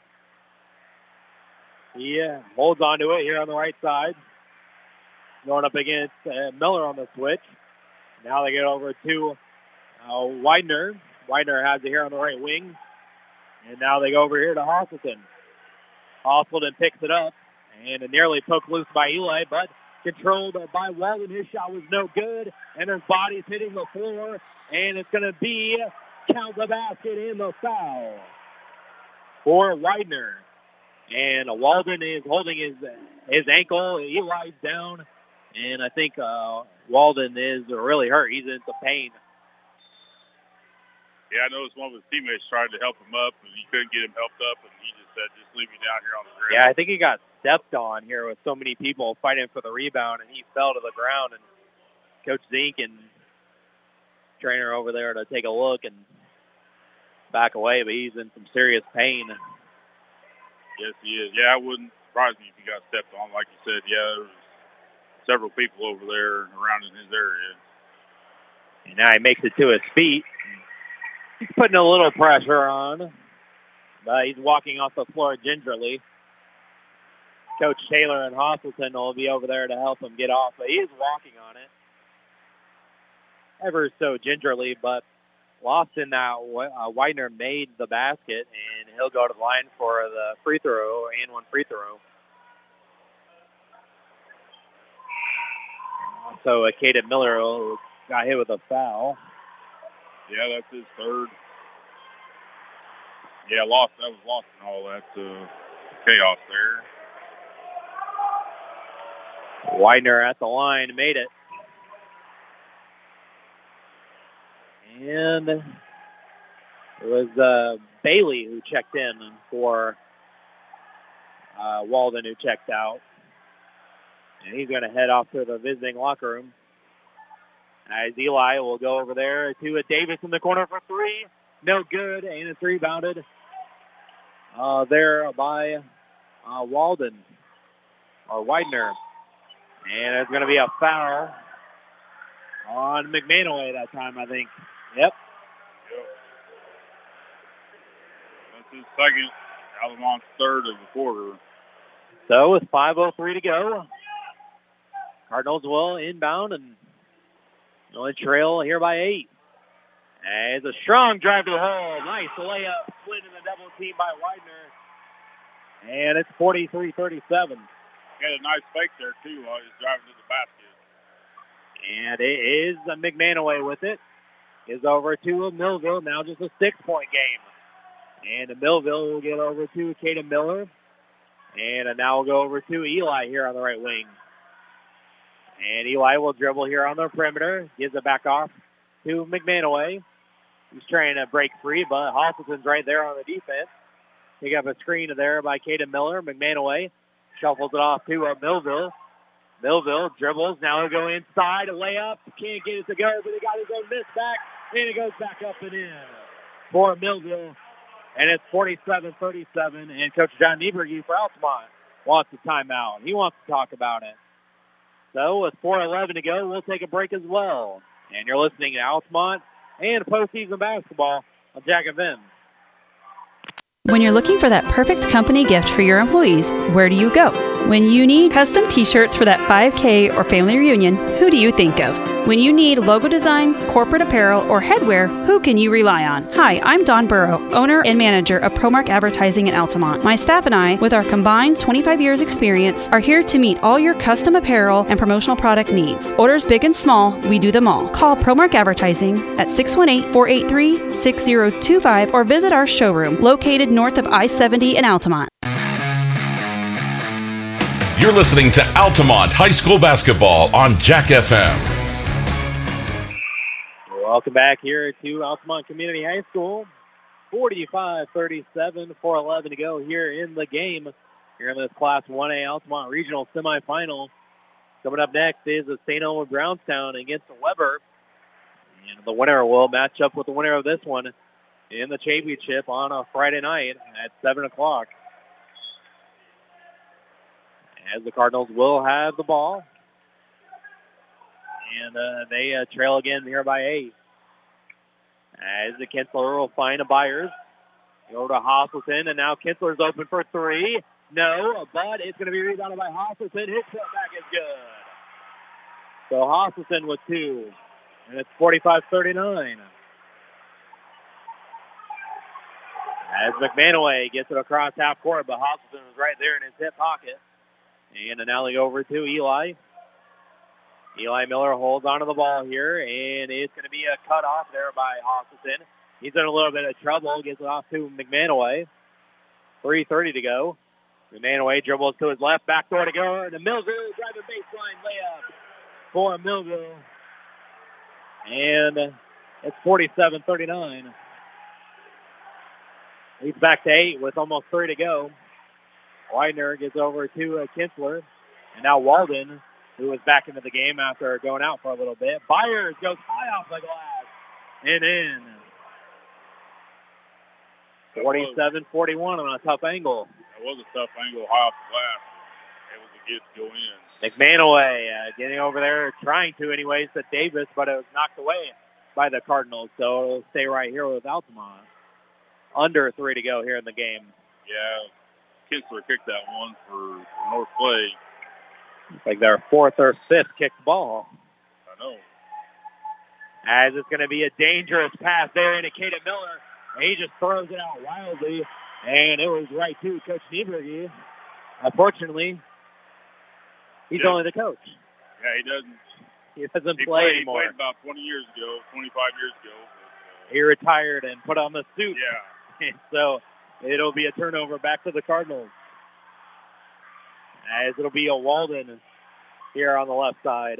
He uh, holds on to it here on the right side. Going up against uh, Miller on the switch. Now they get over to uh, Widener. Widener has it here on the right wing. And now they go over here to Hostleton. Hostleton picks it up. And nearly poked loose by Eli, but controlled by Walden. His shot was no good, and his body's hitting the floor, and it's going to be count the basket in the foul for Widener. And Walden is holding his his ankle. Eli's down, and I think uh, Walden is really hurt. He's in some pain. Yeah, I noticed one of his teammates tried to help him up, and he couldn't get him helped up, and he just said, "Just leave me down here on the ground." Yeah, I think he got stepped on here with so many people fighting for the rebound, and he fell to the ground. And Coach Zink and trainer over there to take a look and back away, but he's in some serious pain. Yes, he is. Yeah, it wouldn't surprise me if he got stepped on. Like you said, yeah, there's several people over there around in his area. And now he makes it to his feet. He's putting a little pressure on, but he's walking off the floor gingerly. Coach Taylor and Hostleton will be over there to help him get off, but he is walking on it. Ever so gingerly, but lost in that uh, Widener made the basket, and he'll go to the line for the free throw and one free throw. So uh, Caden Miller got hit with a foul. Yeah, that's his third. Yeah, lost. That was lost in all that uh, chaos there. Widener at the line made it. And it was uh, Bailey who checked in for uh, Walden who checked out. And he's going to head off to the visiting locker room. As Eli will go over there to a Davis in the corner for three. No good. And it's rebounded uh, there by uh, Walden or Widener. And there's going to be a foul on McManaway that time, I think. Yep. Yep. That's his second. Altamont's third of the quarter. So with 5.03 to go, Cardinals will inbound and only trail here by eight. It's a strong drive to the hole. Nice layup. Split in the double team by Widener. And it's 43-37. Got a nice fake there, too, while he's driving to the basket. And it is McManaway with it. Is over to Millville. Now just a six-point game. And Millville will get over to Caden Miller. And now we'll go over to Eli here on the right wing. And Eli will dribble here on the perimeter. Gives it back off to McManaway. He's trying to break free, but Hostleton's right there on the defense. Pick up a screen there by Caden Miller. McManaway shuffles it off to uh, Millville. Millville dribbles. Now he'll go inside. A layup. Can't get it to go, but he got his own miss back. And it goes back up and in for Millville. And it's 47-37. And Coach John Niebrugge for Altamont wants a timeout. He wants to talk about it. So with 4.11 to go, we'll take a break as well. And you're listening to Altamont and postseason basketball on Jack FM. When you're looking for that perfect company gift for your employees, where do you go? When you need custom t shirts for that 5K or family reunion, who do you think of? When you need logo design, corporate apparel, or headwear, who can you rely on? Hi, I'm Don Burrow, owner and manager of Promark Advertising in Altamont. My staff and I, with our combined 25 years experience, are here to meet all your custom apparel and promotional product needs. Orders big and small, we do them all. Call Promark Advertising at 618-483-6025 or visit our showroom located north of I-70 in Altamont. You're listening to Altamont High School Basketball on Jack FM. Welcome back here to Altamont Community High School. 45-37, 4-11 to go here in the game. Here in this Class 1A Altamont Regional Semifinal. Coming up next is the St. Elmo Brownstown against Webber. And the winner will match up with the winner of this one in the championship on a Friday night at 7 o'clock. As the Cardinals will have the ball. And uh, they uh, trail again here by eight. As the Kinsler will find a Byers. Go to Hosselton, and now Kinsler's open for three. No, but it's going to be rebounded by Hosselton. His shot back is good. So Hosselton with two, and it's 45-39. As McManaway gets it across half court, but Hosselton is right there in his hip pocket. And an alley over to Eli. Eli Miller holds onto the ball here, and it's going to be a cut off there by Hosselton. He's in a little bit of trouble. Gets it off to McManaway. 3.30 to go. McManaway dribbles to his left, back door to go. And the Millville driving baseline layup for Millville. And it's 47-39. He's back to eight with almost three to go. Widener gets over to uh, Kinsler. And now Walden, who was back into the game after going out for a little bit. Byers goes high off the glass and in. 47-41 on a tough angle. That was a tough angle high off the glass. It was a get to go in. McManaway uh, getting over there, trying to anyways, to Davis, but it was knocked away by the Cardinals. So it'll stay right here with Altamont. Under three to go here in the game. Yeah, Kinsler kicked that one for, for North Clay. Like their fourth or fifth kicked ball. I know. As it's going to be a dangerous pass there into Caden Miller. He just throws it out wildly, and it was right to Coach Niebrugge. Unfortunately, he's Yeah. only the coach. Yeah, he doesn't. He doesn't He play played, he played about 20 years ago, 25 years ago. Uh, he retired and put on the suit. Yeah. [LAUGHS] so it'll be a turnover back to the Cardinals. As it'll be a Walden here on the left side.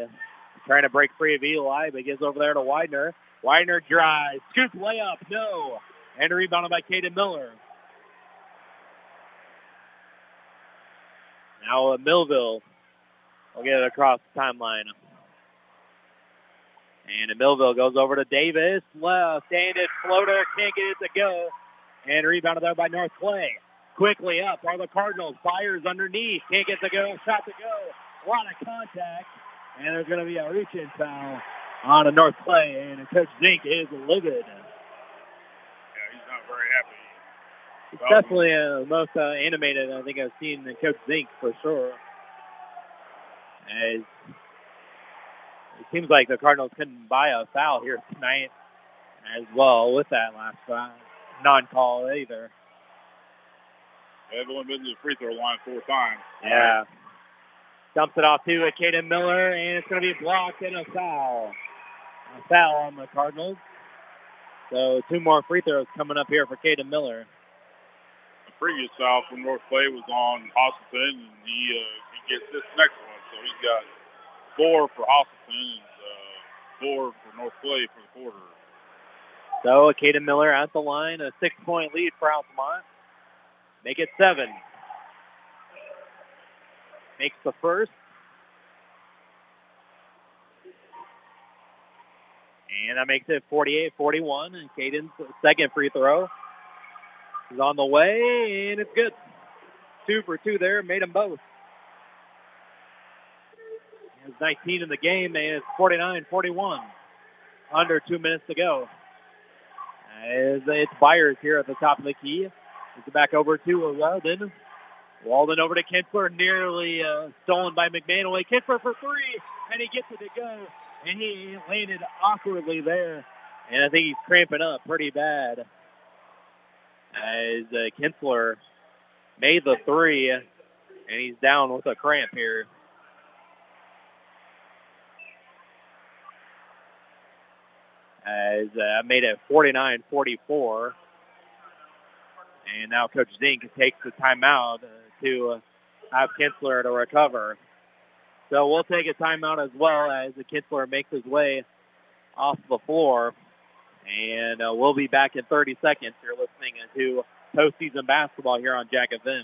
Trying to break free of Eli, but gets over there to Widener. Widener drives. Scoop layup. No. And rebounded by Caden Miller. Now Millville will get it across the timeline. And Millville goes over to Davis. Left-handed floater. Can't get it to go. And rebounded there by North Clay. Quickly up are the Cardinals. Fires underneath. Can't get the go. Shot to go. A lot of contact. And there's going to be a reach-in foul on a North Clay. And Coach Zink is livid. Yeah, he's not very happy. It's definitely uh, the most uh, animated I think I've seen in Coach Zink for sure. As it seems like the Cardinals couldn't buy a foul here tonight as well with that last foul. Non-call either. Only been to the free throw line four times. Yeah. Dumps it off to Caden Miller, and it's going to be blocked and a foul. A foul on the Cardinals. So two more free throws coming up here for Caden Miller. The previous foul from North Clay was on Hosselton, and he uh, he gets this next one. So he's got four for Hosselton and uh, four for North Clay for the quarter. So Caden Miller at the line, a six-point lead for Altamont. Make it seven. Makes the first. And that makes it 48-41. And Caden's second free throw is on the way, and it's good. Two for two there, made them both. It's 19 in the game, and it's 49-41. Under two minutes to go. It's Byers here at the top of the key. Back over to Walden. Walden over to Kinsler, nearly uh, stolen by McManaway. Kinsler for three, and he gets it to go. And he landed awkwardly there. And I think he's cramping up pretty bad. As uh, Kinsler made the three, and he's down with a cramp here. As uh, I made it 49-44. And now Coach Zink takes the timeout uh, to uh, have Kinsler to recover. So we'll take a timeout as well as the Kinsler makes his way off the floor. And uh, we'll be back in 30 seconds. You're listening to postseason basketball here on Jack FM.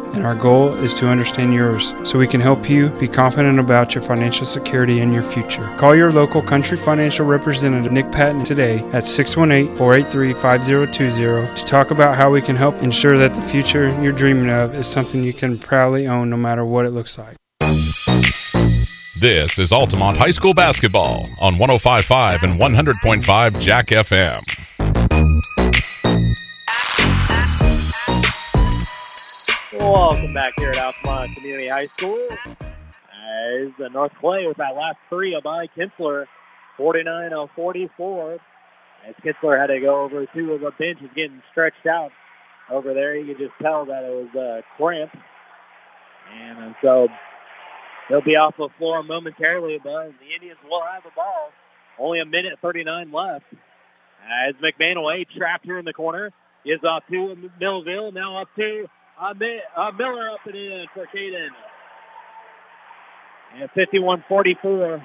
and our goal is to understand yours so we can help you be confident about your financial security and your future. Call your local Country Financial representative, Nick Patton, today at 618 483 5020 to talk about how we can help ensure that the future you're dreaming of is something you can proudly own no matter what it looks like. This is Altamont High School basketball on 1055 and 100.5 Jack FM. Welcome back here at Altamont Community High School. As the North Clay with that last three by Kinsler, 49 of 44. As Kinsler had to go over two of the benches getting stretched out over there. You could just tell that it was a cramp. And uh, so they'll be off the floor momentarily, but the Indians will have the ball. Only a minute 39 left. As McManaway trapped here in the corner. Is up to Millville, now up to uh, Miller up and in for Caden. And 51-44. That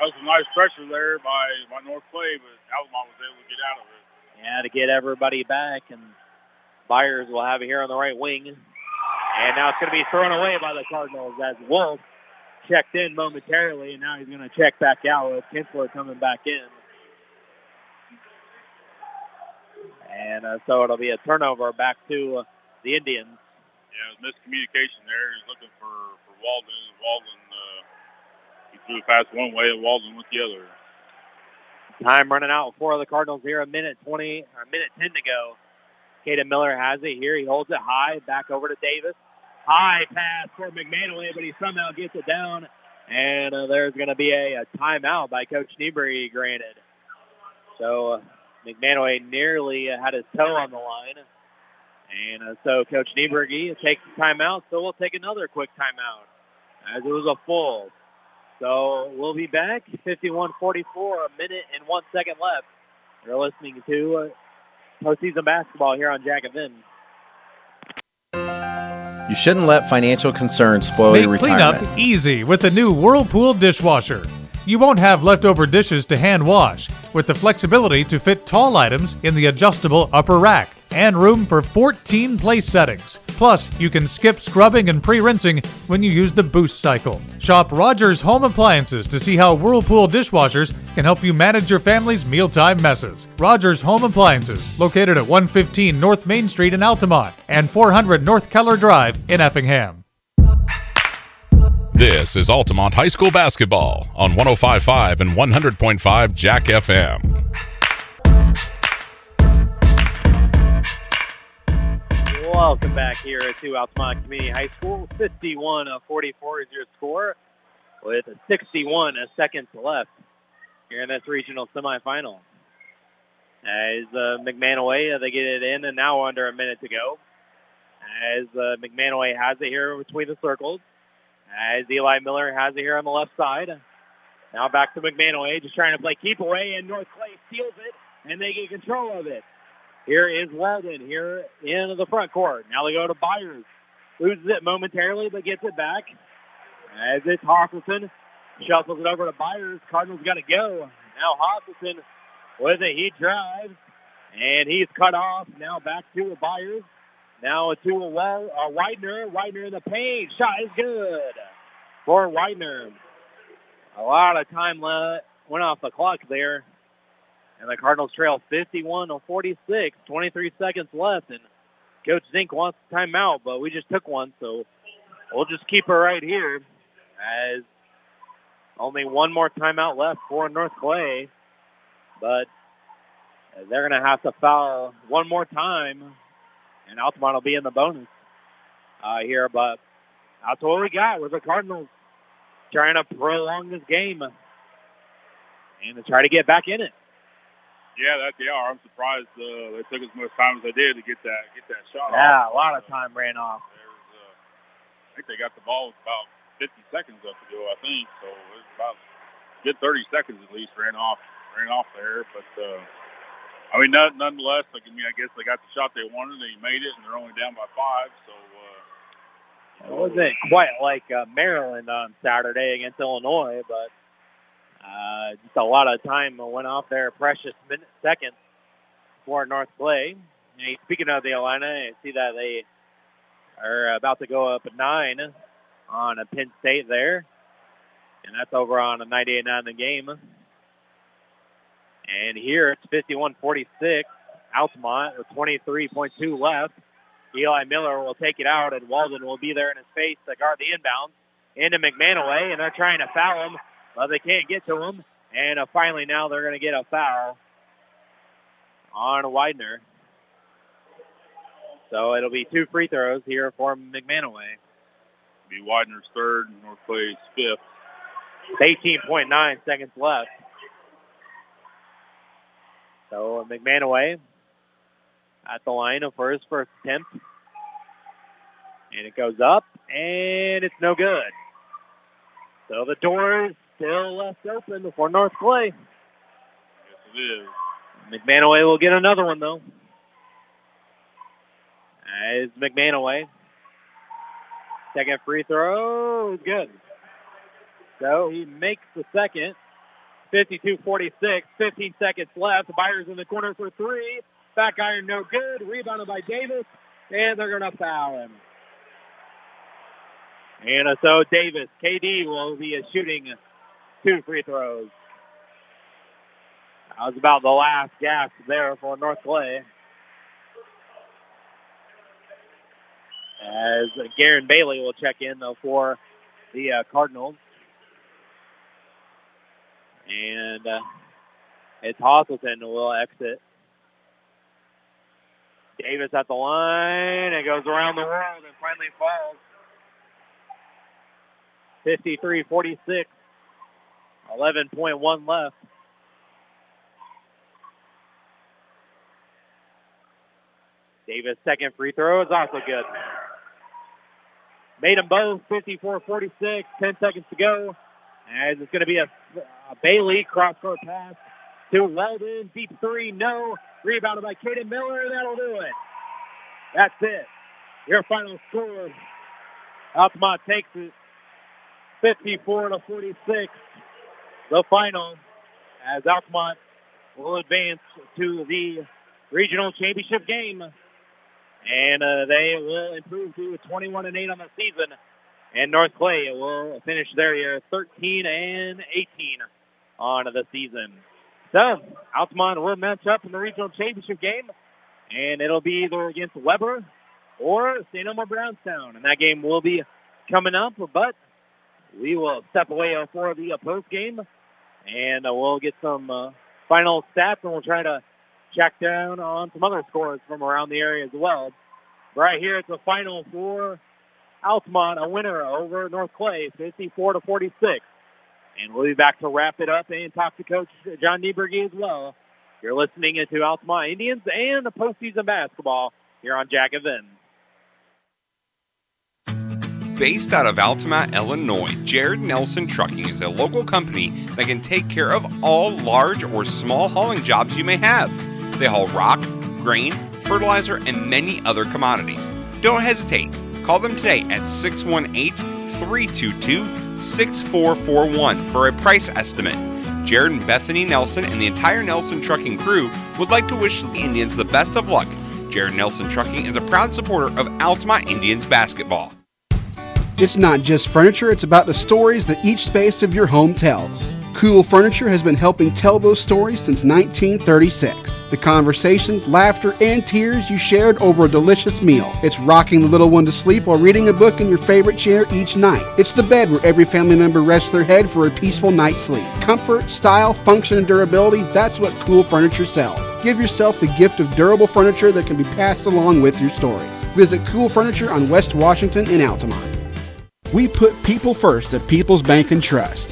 was a nice pressure there by, by North Clay, but Altamont was able to get out of it. Yeah, to get everybody back, and Byers will have it here on the right wing. And now it's going to be thrown away by the Cardinals as Wolf checked in momentarily, and now he's going to check back out with Kinsler coming back in. And uh, so it'll be a turnover back to uh, the Indians. Yeah, it was miscommunication there. He's looking for, for Walden. Walden, uh, he threw the pass one way and Walden went the other. Time running out for the Cardinals here. A minute 20, or a minute 10 to go. Caden Miller has it here. He holds it high. Back over to Davis. High pass for McManaway, but he somehow gets it down. And uh, there's going to be a, a, timeout by Coach Niebrugge granted. So uh, McManaway nearly had his toe on the line. And uh, so Coach Niebrugge takes the timeout, so we'll take another quick timeout as it was a full. So we'll be back, 51-44, a minute and one second left. You're listening to uh, postseason basketball here on Jack FM. You shouldn't let financial concerns spoil Make your retirement. cleanup easy with the new Whirlpool dishwasher. You won't have leftover dishes to hand wash with the flexibility to fit tall items in the adjustable upper rack and room for 14 place settings. Plus, you can skip scrubbing and pre rinsing when you use the boost cycle. Shop Rogers Home Appliances to see how Whirlpool dishwashers can help you manage your family's mealtime messes. Rogers Home Appliances, located at 115 North Main Street in Altamont and 400 North Keller Drive in Effingham. This is Altamont High School basketball on 1055 and 100.5 Jack FM. Welcome back here to Altamont Community High School. 51 of 44 is your score with 61 seconds left here in this regional semifinal. As uh, McManaway, uh, they get it in and now under a minute to go. As uh, McManaway has it here between the circles. As Eli Miller has it here on the left side. Now back to McManaway, just trying to play keep away, and North Clay steals it, and they get control of it. Here is Walden here in the front court. Now they go to Byers. Loses it momentarily, but gets it back. As it's Hofferson. Shuffles it over to Byers. Cardinals got to go. Now Hofferson with a heat drive. And he's cut off. Now back to Byers. Now to a well, uh, Widener. Widener in the paint. Shot is good for Widener. A lot of time left. Went off the clock there. And the Cardinals trail 51 to 46, 23 seconds left. And Coach Zink wants timeout, but we just took one, so we'll just keep her right here as only one more timeout left for North Clay. But they're going to have to foul one more time, and Altamont will be in the bonus uh, here. But that's what we got with the Cardinals trying to prolong this game and to try to get back in it. Yeah, that they are. I'm surprised uh, they took as much time as they did to get that get that shot. Yeah, off. a lot of time ran off. Uh, I think they got the ball with about 50 seconds left to go. I think so. It's about good 30 seconds at least ran off. ran off there. But uh, I mean, none, nonetheless, like, I mean, I guess they got the shot they wanted. They made it, and they're only down by five. So. Uh, it wasn't quite like uh, Maryland on Saturday against Illinois, but uh, just a lot of time went off there, precious minute, seconds for North Clay. And speaking of the Illini, I see that they are about to go up nine on a Penn State there. And that's over on a 98-9 the game. And here it's 51-46. Altamont with 23.2 left. Eli Miller will take it out, and Walden will be there in his face to guard the inbound into McManaway, and they're trying to foul him, but they can't get to him. And uh, finally now they're going to get a foul on Widener. So it'll be two free throws here for McManaway. Be Widener's third, North Clay's fifth. 18.9 seconds left. So McManaway at the line for his first attempt. And it goes up, and it's no good. So the door is still left open for North Clay. Yes, it is. McManaway will get another one, though. As McManaway. Second free throw is good. So he makes the second. 52-46, 15 seconds left. Byers in the corner for three. Back iron no good. Rebounded by Davis. And they're going to foul him. And so Davis, KD will be shooting two free throws. That was about the last gasp there for North Clay. As Garen Bailey will check in though for the uh, Cardinals. And uh, it's Hostleton who will exit. Davis at the line. It goes around the world and finally falls. 53-46. 11.1 left. Davis' second free throw is also good. Made them both 54-46. 10 seconds to go. As it's going to be a, Bailey cross-court pass to Weldon. Deep three, no. Rebounded by Caden Miller. That'll do it. That's it. Your final score. Altamont takes it 54 to 46. The final as Altamont will advance to the regional championship game. And uh, they will improve to 21 and 8 on the season. And North Clay will finish their year 13 and 18 on the season. So Altamont will match up in the regional championship game, and it'll be either against Webber or St. Elmo Brownstown. And that game will be coming up, but we will step away for the post game, and uh, we'll get some uh, final stats, and we'll try to check down on some other scores from around the area as well. Right here, it's the final for Altamont, a winner over North Clay, 54 to 46. And we'll be back to wrap it up and talk to Coach John Niebrugge as well. You're listening to Altamont Indians and the postseason basketball here on Jack FM. Based out of Altamont, Illinois, Jared Nelson Trucking is a local company that can take care of all large or small hauling jobs you may have. They haul rock, grain, fertilizer, and many other commodities. Don't hesitate. Call them today at 618 322 6441 for a price estimate. Jared and Bethany Nelson and the entire Nelson Trucking crew would like to wish the Indians the best of luck. Jared Nelson Trucking is a proud supporter of Altamont Indians basketball. It's not just furniture, it's about the stories that each space of your home tells. Cool Furniture has been helping tell those stories since 1936. The conversations, laughter, and tears you shared over a delicious meal. It's rocking the little one to sleep while reading a book in your favorite chair each night. It's the bed where every family member rests their head for a peaceful night's sleep. Comfort, style, function, and durability that's what Cool Furniture sells. Give yourself the gift of durable furniture that can be passed along with your stories. Visit Cool Furniture on West Washington in Altamont. We put people first at People's Bank and Trust.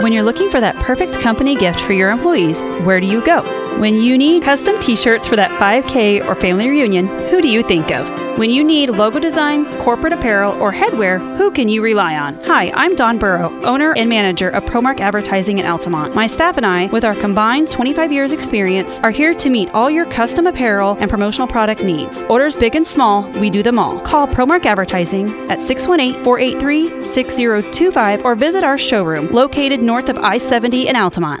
When you're looking for that perfect company gift for your employees, where do you go? When you need custom t shirts for that 5K or family reunion, who do you think of? When you need logo design, corporate apparel, or headwear, who can you rely on? Hi, I'm Don Burrow, owner and manager of Promark Advertising in Altamont. My staff and I, with our combined 25 years experience, are here to meet all your custom apparel and promotional product needs. Orders big and small, we do them all. Call Promark Advertising at 618-483-6025 or visit our showroom located north of I-70 in Altamont.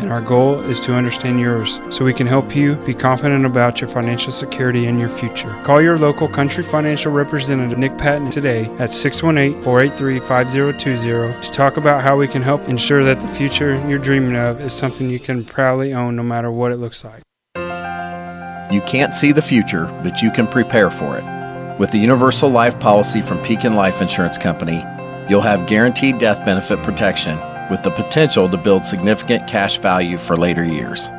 and our goal is to understand yours so we can help you be confident about your financial security and your future. Call your local Country Financial representative, Nick Patton, today at 618 483 5020 to talk about how we can help ensure that the future you're dreaming of is something you can proudly own no matter what it looks like. You can't see the future, but you can prepare for it. With the Universal Life policy from Pekin Life Insurance Company, you'll have guaranteed death benefit protection with the potential to build significant cash value for later years.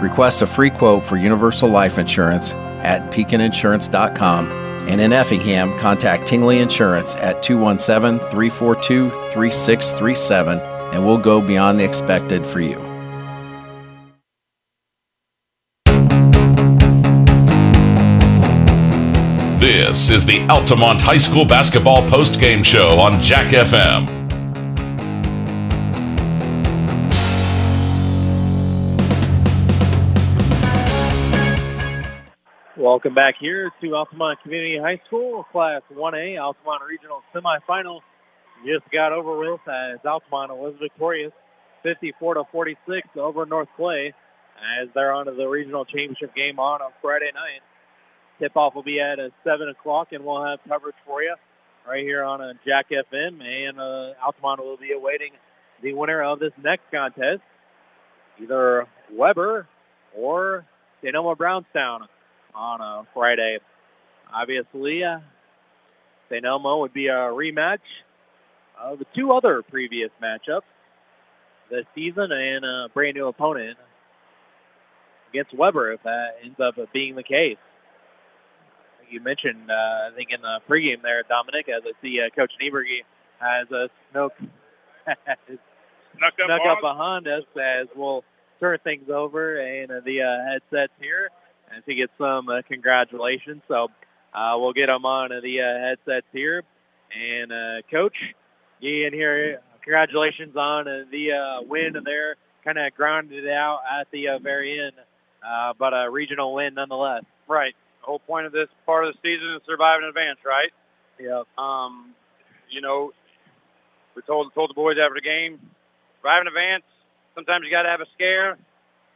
Request a free quote for Universal Life Insurance at pekininsurance.com and in Effingham, contact Tingley Insurance at 217 342 3637 and we'll go beyond the expected for you. This is the Altamont High School Basketball Post Game Show on Jack FM. Welcome back here to Altamont Community High School, Class 1A, Altamont Regional Semifinal. Just got over with as Altamont was victorious 54 to 46 over North Clay as they're on to the regional championship game on on Friday night. Tip-off will be at uh, 7 o'clock, and we'll have coverage for you right here on uh, Jack FM. And uh, Altamont will be awaiting the winner of this next contest, either Webber or. Elmo Brownstown on a Friday. Obviously, uh, St. Elmo would be a rematch of the two other previous matchups this season and a brand new opponent against Webber if that ends up being the case. You mentioned, uh, I think in the pregame there, Dominic, as I see uh, Coach Niebrugge has a snook [LAUGHS] Snuck up, snuck up behind us as we'll turn things over and uh, the uh, headsets here and to get some uh, congratulations. So uh, we'll get them on the uh, headsets here. And uh, Coach, you in here, congratulations on uh, the uh, win there. Kind of grounded it out at the uh, very end, uh, but a regional win nonetheless. Right. The whole point of this part of the season is survive in advance, right? Yeah. Um, you know, we told told the boys after the game, survive in advance. Sometimes you got to have a scare,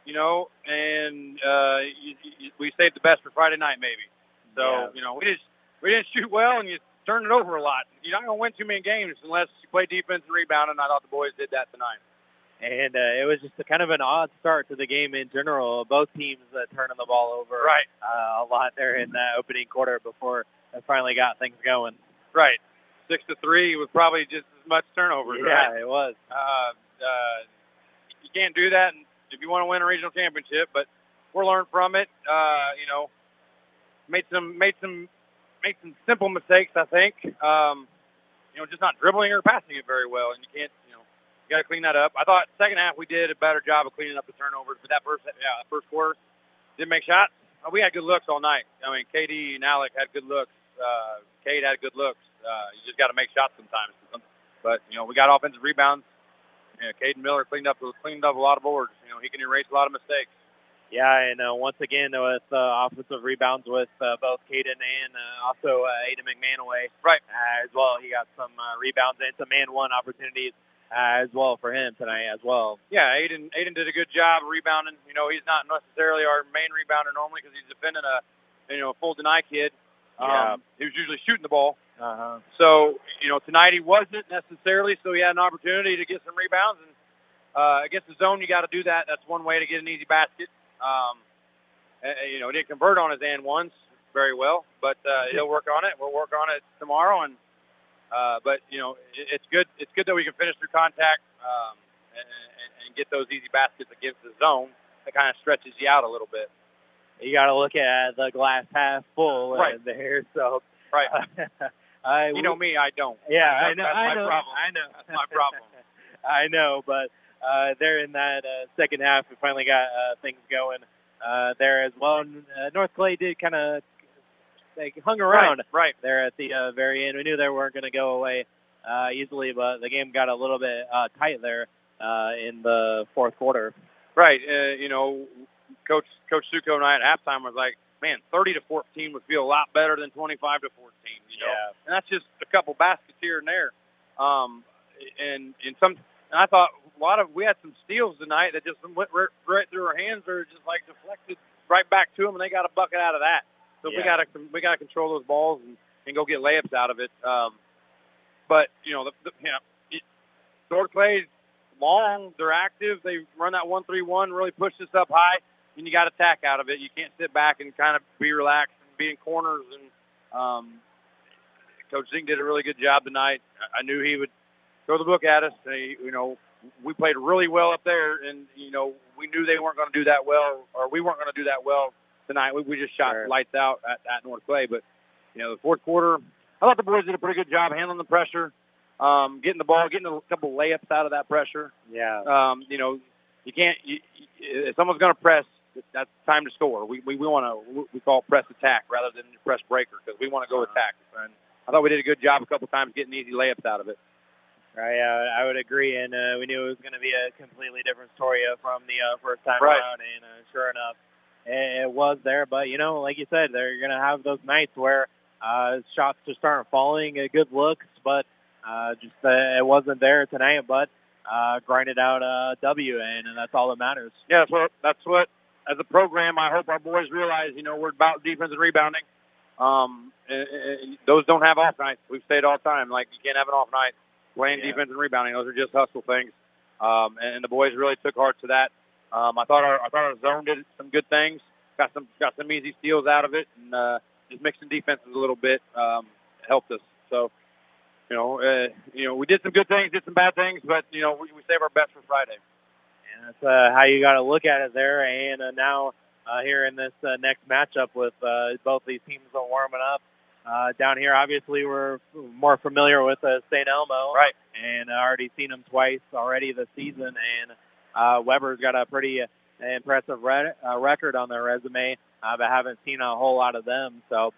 you know, and uh, you, you, we saved the best for Friday night, maybe. So Yeah. you know, we just we didn't shoot well, and you turned it over a lot. You're not going to win too many games unless you play defense and rebound, and I thought the boys did that tonight. And uh, it was just a kind of an odd start to the game in general. Both teams uh, turning the ball over Right. uh, a lot there in that opening quarter before they finally got things going. Right. Six to three was probably just as much turnovers, yeah, right? it was. uh, uh, you can't do that if you want to win a regional championship. But we'll learn from it. Uh, you know, made some made some made some simple mistakes. I think. Um, you know, just not dribbling or passing it very well, and you can't. You know, you got to clean that up. I thought second half we did a better job of cleaning up the turnovers, but that first yeah first quarter didn't make shots. We had good looks all night. I mean, KD and Alec had good looks. Uh, Cade had good looks. Uh, you just got to make shots sometimes. But you know, we got offensive rebounds. You know, Caden Miller cleaned up cleaned up a lot of boards. You know, he can erase a lot of mistakes. Yeah, and uh, once again with uh, offensive rebounds with uh, both Caden and uh, also uh, Aiden McManaway Right. uh, as well. He got some uh, rebounds and some man one opportunities uh, as well for him tonight as well. Yeah, Aiden Aiden did a good job rebounding. You know, he's not necessarily our main rebounder normally because he's defending a you know a full deny kid. Um, Yeah. He was usually shooting the ball. Uh-huh. So you know tonight he wasn't necessarily. So he had an opportunity to get some rebounds and uh, against the zone, you got to do that. That's one way to get an easy basket. Um, you know, he didn't convert on his and ones very well, but uh, he'll work on it. We'll work on it tomorrow, and uh, but you know, it, it's good. It's good that we can finish through contact um, and, and, and get those easy baskets against the zone. That kind of stretches you out a little bit. You got to look at the glass half full Right. uh, there. So, Right. [LAUGHS] I, You know me, I don't. Yeah, That's- I know. That's I my know. problem. I know. That's my problem. [LAUGHS] I know, but uh, there in that uh, second half, we finally got uh, things going uh, there as well. And, uh, North Clay did kind of they hung around Right, right. there at the uh, very end. We knew they weren't going to go away uh, easily, but the game got a little bit uh, tight there uh, in the fourth quarter. Right. Uh, you know, Coach Coach Suko and I at halftime was like, man, 30 to 14 would feel a lot better than 25 to 14. You know, Yeah. and that's just a couple baskets here and there. Um, and and some, and I thought a lot of we had some steals tonight that just went right, through our hands or just like deflected right back to them, and they got a bucket out of that. So we got to we got to control those balls and, and go get layups out of it. Um, but you know, the, the you know, it, North Clay's long. They're active. They run that one three one, really push this up high, and you got to attack out of it. You can't sit back and kind of be relaxed and be in corners. And um, Coach Zink did a really good job tonight. I- I knew he would throw the book at us. They, you know, we played really well up there, and you know, we knew they weren't going to do that well, or we weren't going to do that well tonight. We, we just shot Sure. lights out at, at North Clay. But you know, the fourth quarter, I thought the boys did a pretty good job handling the pressure, um, getting the ball, getting a couple layups out of that pressure. Yeah. Um, you know, you can't. You, you- if someone's going to press, that's time to score. We we, we want to we call it press attack rather than press breaker because we want to go attack. And I thought we did a good job a couple times getting easy layups out of it. Right, yeah, I would agree, and uh, we knew it was going to be a completely different story uh, from the uh, first time Right. around, and uh, sure enough, it, it was there. But you know, like you said, they're going to have those nights where uh, shots just aren't falling, uh, good looks, but uh, just uh, it wasn't there tonight. But uh, grinded out a W, and, and that's all that matters. Yeah, that's what that's what as a program. I hope our boys realize. You know, we're about defense and rebounding. Um, and, and those don't have off nights. We've stayed all time. Like you can't have an off night playing Yeah. defense and rebounding. Those are just hustle things. Um, and the boys really took heart to that. Um, I thought our I thought our zone did some good things. Got some got some easy steals out of it, and uh, just mixing defenses a little bit um, helped us. So, you know, uh, you know, we did some good things, did some bad things, but you know, we, we save our best for Friday. And that's uh, how you got to look at it there. And uh, now uh, here in this uh, next matchup with uh, both these teams are warming up. Uh, down here, obviously, we're more familiar with uh, St. Elmo. Right. And I already seen them twice already this season. And uh, Webber's got a pretty uh, impressive re- uh, record on their resume, uh, but haven't seen a whole lot of them. So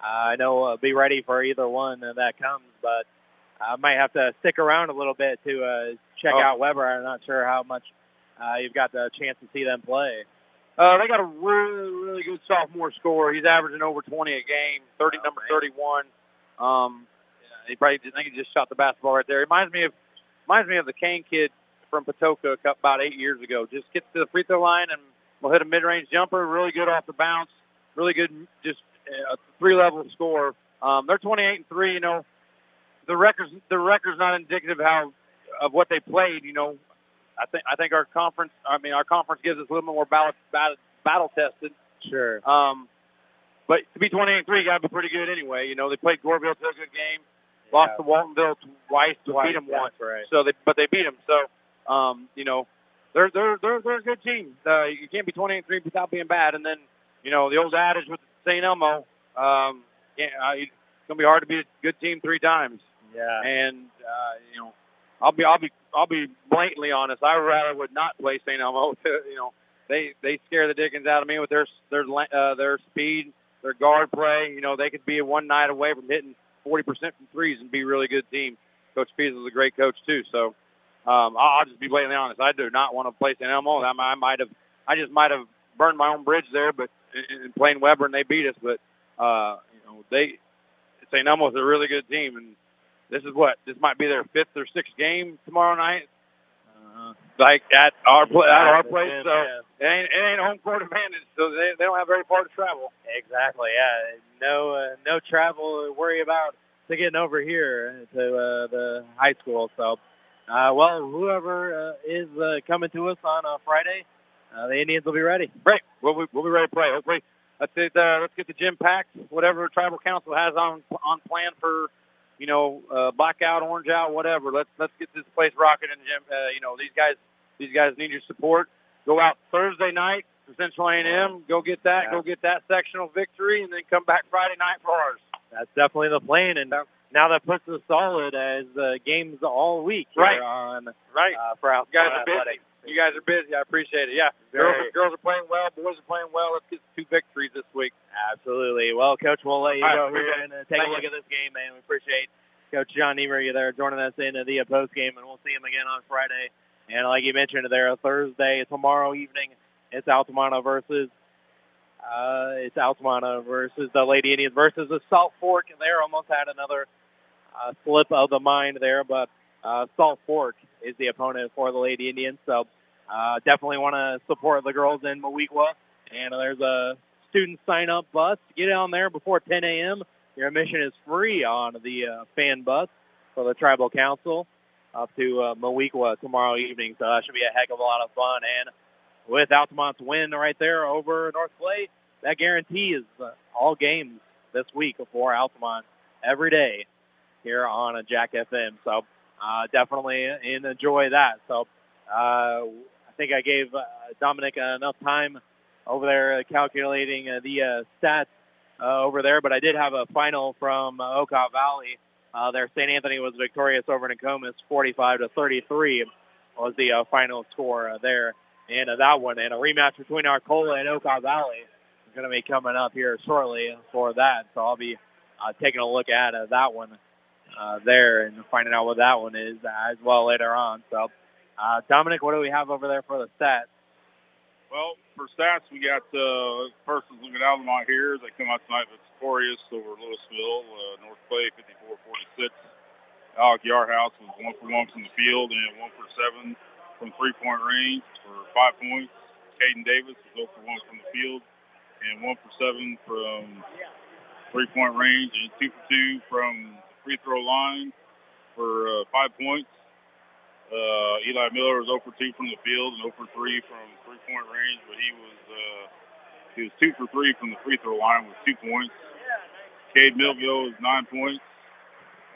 uh, I know uh, be ready for either one that comes. But I might have to stick around a little bit to uh, check Oh. out Weber. I'm not sure how much uh, you've got the chance to see them play. Uh, they got a really, really good sophomore scorer. He's averaging over 20 a game, 30, Oh, number man. 31. Um, he probably, I think he just shot the basketball right there. It reminds me of, reminds me of the Kane kid from Patoka about eight years ago. Just gets to the free throw line and will hit a mid-range jumper, really good off the bounce, really good, just uh, a three-level score. Um, they're 28 and three. You know, the records, the record's not indicative how of what they played. You know, I think I think our conference. I mean, our conference gives us a little bit more battle battle, battle tested. Sure. Um, but to be 28 three, you got to be pretty good anyway. You know, they played Goreville to a good game, lost to Waltonville twice, Twice, beat them once. right. So they, but they beat them. So, um, you know, they're they're they're they're a good team. Uh, you can't be 28 three without being bad. And then, you know, the old adage with St. Elmo, um, yeah, uh, it's gonna be hard to beat a good team three times. Yeah. And uh, you know, I'll be I'll be I'll be blatantly honest. I rather would not play St. Elmo. [LAUGHS] you know, they they scare the dickens out of me with their their uh, their speed, their guard play. You know, they could be one night away from hitting 40% from threes and be a really good team. Coach Pease is a great coach too. So um, I'll, just be blatantly honest. I do not want to play St. Elmo. I, I might have I just might have burned my own bridge there, but in, in playing Webber and they beat us. But uh, you know, they St. Elmo's a really good team and this is what this might be their fifth or sixth game tomorrow night, Uh, like at our pla at our place. So yeah. it ain't it ain't home court advantage. So they they don't have very far to travel. Exactly. Yeah. No. Uh, no travel to worry about to getting over here to uh, the high school. So Uh, well, whoever uh, is uh, coming to us on uh, Friday, uh, the Indians will be ready. Great. We'll, be- we'll be ready to play. Hopefully, let's get, uh, let's get the gym packed. Whatever tribal council has on on plan for, you know, uh, blackout, orange out, whatever. Let's let's get this place rocking. And gym, uh, you know, these guys these guys need your support. Go out Thursday night for Central A&M. Go get that. Yeah. Go get that sectional victory, and then come back Friday night for ours. That's definitely the plan, and now that puts us solid as uh, games all week Right. on Right. uh, for our guys are busy. You guys are busy. I appreciate it. Yeah. Girls, are- girls are playing well. Boys are playing well. Let's get two victories this week. Absolutely. Well, Coach, we'll let you All right, go here and uh, take Thank a look you. at this game, man. We appreciate Coach John Niebrugge there joining us in the uh, post game, and we'll see him again on Friday. And like you mentioned there, Thursday, tomorrow evening, it's Altamont versus uh, it's Altamont versus the Lady Indians versus the Salt Fork. And there almost had another uh, slip of the mind there, but uh, Salt Fork is the opponent for the Lady Indians. So uh, definitely want to support the girls in Moweaqua. And there's a student sign-up bus. Get on there before 10 a.m. Your admission is free on the uh, fan bus for the Tribal Council up to uh, Moweaqua tomorrow evening. So that should be a heck of a lot of fun. And with Altamont's win right there over North Clay, that guarantees uh, all games this week for Altamont every day here on a Jack FM. So uh, definitely enjoy that. So uh, I think I gave uh, Dominic enough time over there calculating uh, the uh, stats over there, but I did have a final from uh, Valley. There, St. Anthony was victorious over Nokomis, 45 to 33 was the final score there. And that one, and a rematch between Arcola and Okaw Valley is going to be coming up here shortly for that. So I'll be taking a look at that one uh, there and finding out what that one is as well later on. So, uh, Dominic, what do we have over there for the stats? Well, for stats, we got uh, first is looking at Altamont here. They come out tonight victorious over Louisville, uh, North Clay, 54-46. Alec Yarhouse was one for one from the field and one for seven from three-point range for five points. Caden Davis was 0 for one from the field and one for seven from three-point range and two for two from free throw line for uh, five points. Uh, Eli Miller was 0 for 2 from the field and 0 for 3 from three-point range, but he was uh, he was 2 for 3 from the free throw line with two points. Cade Millville was 9 points.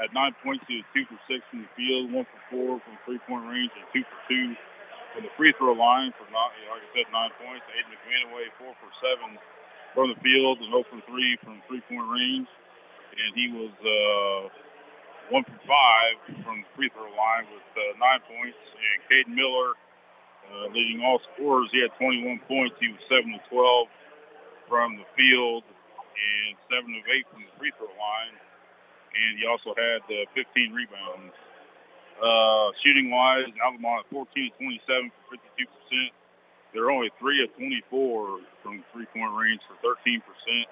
At 9 points, he was 2 for 6 from the field, 1 for 4 from three-point range, and 2 for 2 from the free throw line for, not, like I said, 9 points. Aiden McManaway, 4 for 7 from the field and 0 for 3 from three-point range. And he was uh, one for five from the free throw line with uh, nine points. And Caden Miller, uh, leading all scorers, he had 21 points. He was 7 to 12 from the field and 7 of 8 from the free throw line. And he also had uh, 15 rebounds. Uh, shooting wise, at 14 to 27 for 52 percent. They're only three of 24 from the three point range for 13 percent,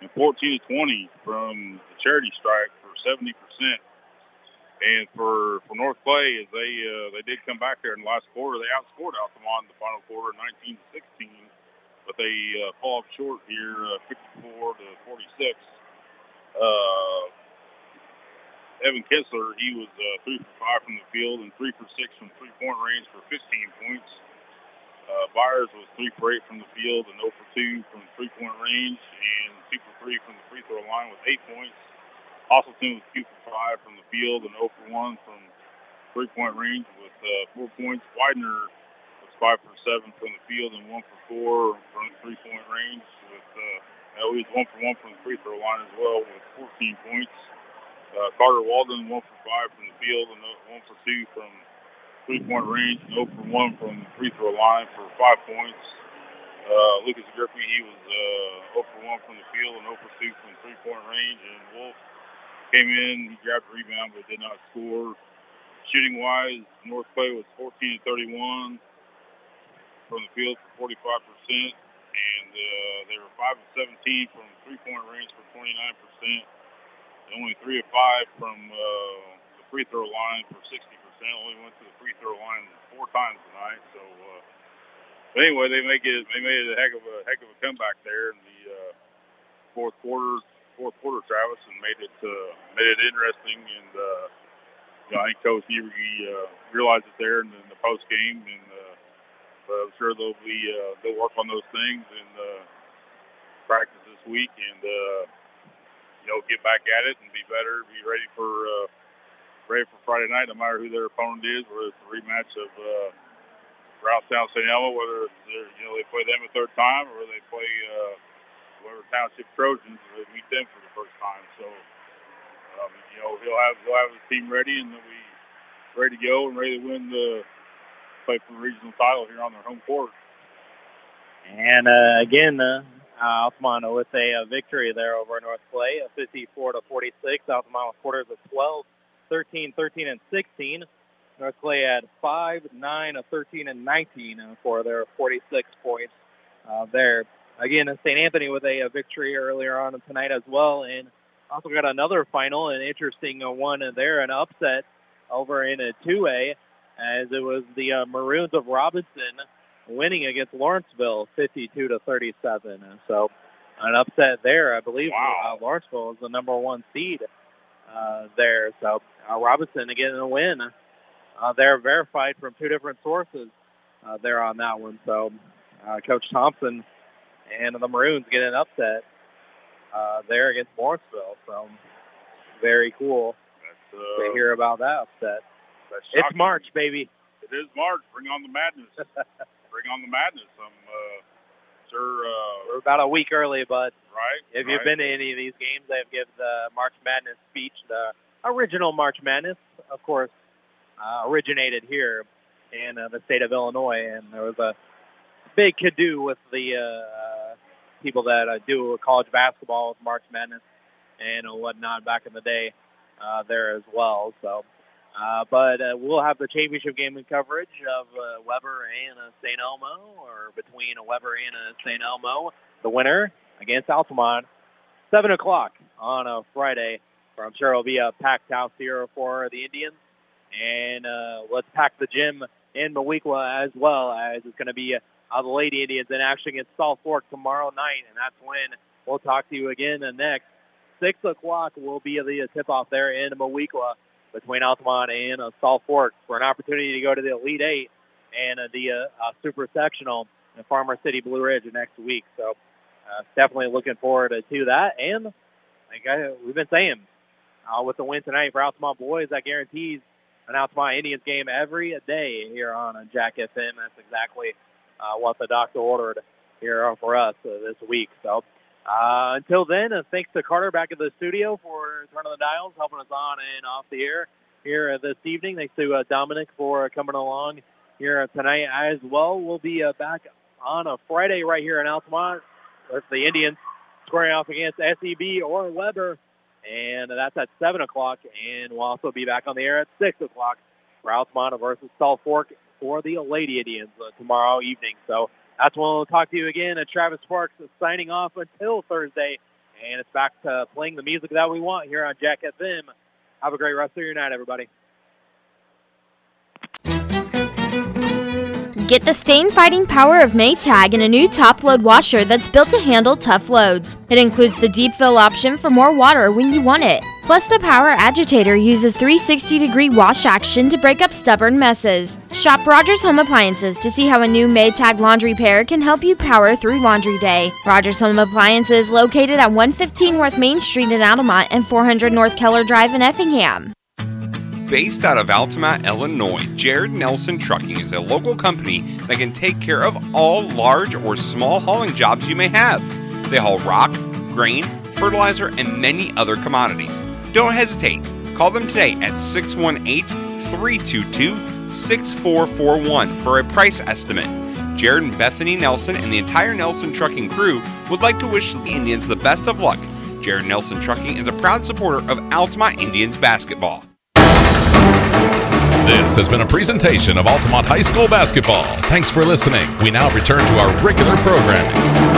and 14 to 20 from the charity strike for 70 percent. And for for North Clay, as they uh, they did come back there in the last quarter, they outscored Altamont in the final quarter, 19 to 16, but they uh, fall short here, uh, 54 to 46. Uh, Evan Kessler, he was uh, three for five from the field and three for six from three-point range for 15 points. Uh, Byers was three for eight from the field and 0 for two from three-point range and two for three from the free throw line with eight points. Hostleton was two for five from the field and 0 for one from three-point range with uh, four points. Widener was five for seven from the field and one for four from three-point range with uh, he one for one from the free throw line as well with 14 points. Uh, Carter Walden, one for five from the field and uh, one for two from three-point range, and 0 for one from the free throw line for five points. Uh, Lucas Griffey, he was uh, 0 for one from the field and 0 for two from three-point range, and Wolf came in, he grabbed a rebound but did not score. Shooting-wise, North Clay was 14 to 31 from the field for 45 percent, and uh, they were 5 of 17 from three-point range for 29 percent and only three of five from uh, the free throw line for 60%. Only went to the free throw line four times tonight. So, uh, but anyway, they make it. They made it a heck of a heck of a comeback there in the uh, fourth quarter. Fourth quarter, Travis, and made it uh, made it interesting. And uh, you know, I think Coach Evergy uh, realized it there in in the post game, and uh, but I'm sure they'll be uh, they'll work on those things and uh, practice this week, and uh, you know, get back at it and be better, be ready for uh, ready for Friday night, no matter who their opponent is, whether it's a rematch of uh, Rousetown St. Elmo, whether it's, uh, you know they play them a third time, or they play uh, Webber Township Trojans, they meet them for the first time. So um, you know, he'll have he'll have his team ready, and they'll be ready to go and ready to win the play for the regional title here on their home court. And uh, again, uh, Altamont with a, a victory there over North Clay, 54 to 46. Altamont with quarters of 12, 13, 13, and 16. North Clay had 5, 9, 13, and 19 for their 46 points uh, there. Again, St. Anthony with a, a victory earlier on tonight as well, and also got another final, an interesting uh, one there, an upset over in a 2A, as it was the uh, Maroons of Robinson winning against Lawrenceville 52 to 37. So an upset there. I believe wow. uh, Lawrenceville is the number one seed uh, there. So uh, Robinson getting a win. Uh, they're verified from two different sources uh, there on that one. So uh, Coach Thompson and the Maroons get an upset uh, there against Lawrenceville. So very cool uh, to hear about that upset. It's. March, baby. It is March. Bring on the madness. [LAUGHS] Bring on the madness. I'm uh, sure. Uh, We're about a week early, but right. if right. you've been to any of these games, they've given the March Madness speech. The original March Madness, of course, uh, originated here in uh, the state of Illinois, and there was a big to-do with the uh, people that uh, do college basketball with March Madness and whatnot back in the day uh, there as well. So, uh, but uh, we'll have the championship game in coverage of uh, Webber and uh, St. Elmo, or between uh, Webber and uh, St. Elmo. The winner against Altamont, 7 o'clock on a Friday, where I'm sure it'll be a packed house here for the Indians. And uh, let's pack the gym in Moweaqua as well, as it's going to be uh, the Lady Indians in action against Salt Fork tomorrow night, and that's when we'll talk to you again uh, next. 6 o'clock will be the tip-off there in Moweaqua between Altamont and uh, Salt Fork for an opportunity to go to the Elite Eight and uh, the uh, uh, Super Sectional in Farmer City Blue Ridge next week. So uh, definitely looking forward uh, to that. And like I, we've been saying, uh, with the win tonight for Altamont boys, that guarantees an Altamont Indians game every day here on uh, Jack FM. That's exactly uh, what the doctor ordered here for us uh, this week. So uh, until then, uh, thanks to Carter back at the studio for turning the dials, helping us on and off the air here uh, this evening. Thanks to uh, Dominic for coming along here tonight as well. We'll be uh, back on a Friday right here in Altamont with the Indians squaring off against SEB or Webber. And that's at 7 o'clock. And we'll also be back on the air at 6 o'clock for Altamont versus Salt Fork for the Lady Indians uh, tomorrow evening. So that's when we'll talk to you again. Uh, Travis Sparks is signing off until Thursday. And it's back to playing the music that we want here on Jack FM. Have a great rest of your night, everybody. Get the stain fighting power of Maytag in a new top load washer that's built to handle tough loads. It includes the deep fill option for more water when you want it. Plus, the power agitator uses 360 degree wash action to break up stubborn messes. Shop Rogers Home Appliances to see how a new Maytag laundry pair can help you power through laundry day. Rogers Home Appliances located at 115 North Main Street in Altamont and 400 North Keller Drive in Effingham. Based out of Altamont, Illinois, Jared Nelson Trucking is a local company that can take care of all large or small hauling jobs you may have. They haul rock, grain, fertilizer, and many other commodities. Don't hesitate. Call them today at 618 322 6441 for a price estimate. Jared and Bethany Nelson and the entire Nelson Trucking crew would like to wish the Indians the best of luck. Jared Nelson Trucking is a proud supporter of Altamont Indians basketball. This has been a presentation of Altamont High School basketball. Thanks for listening. We now return to our regular programming.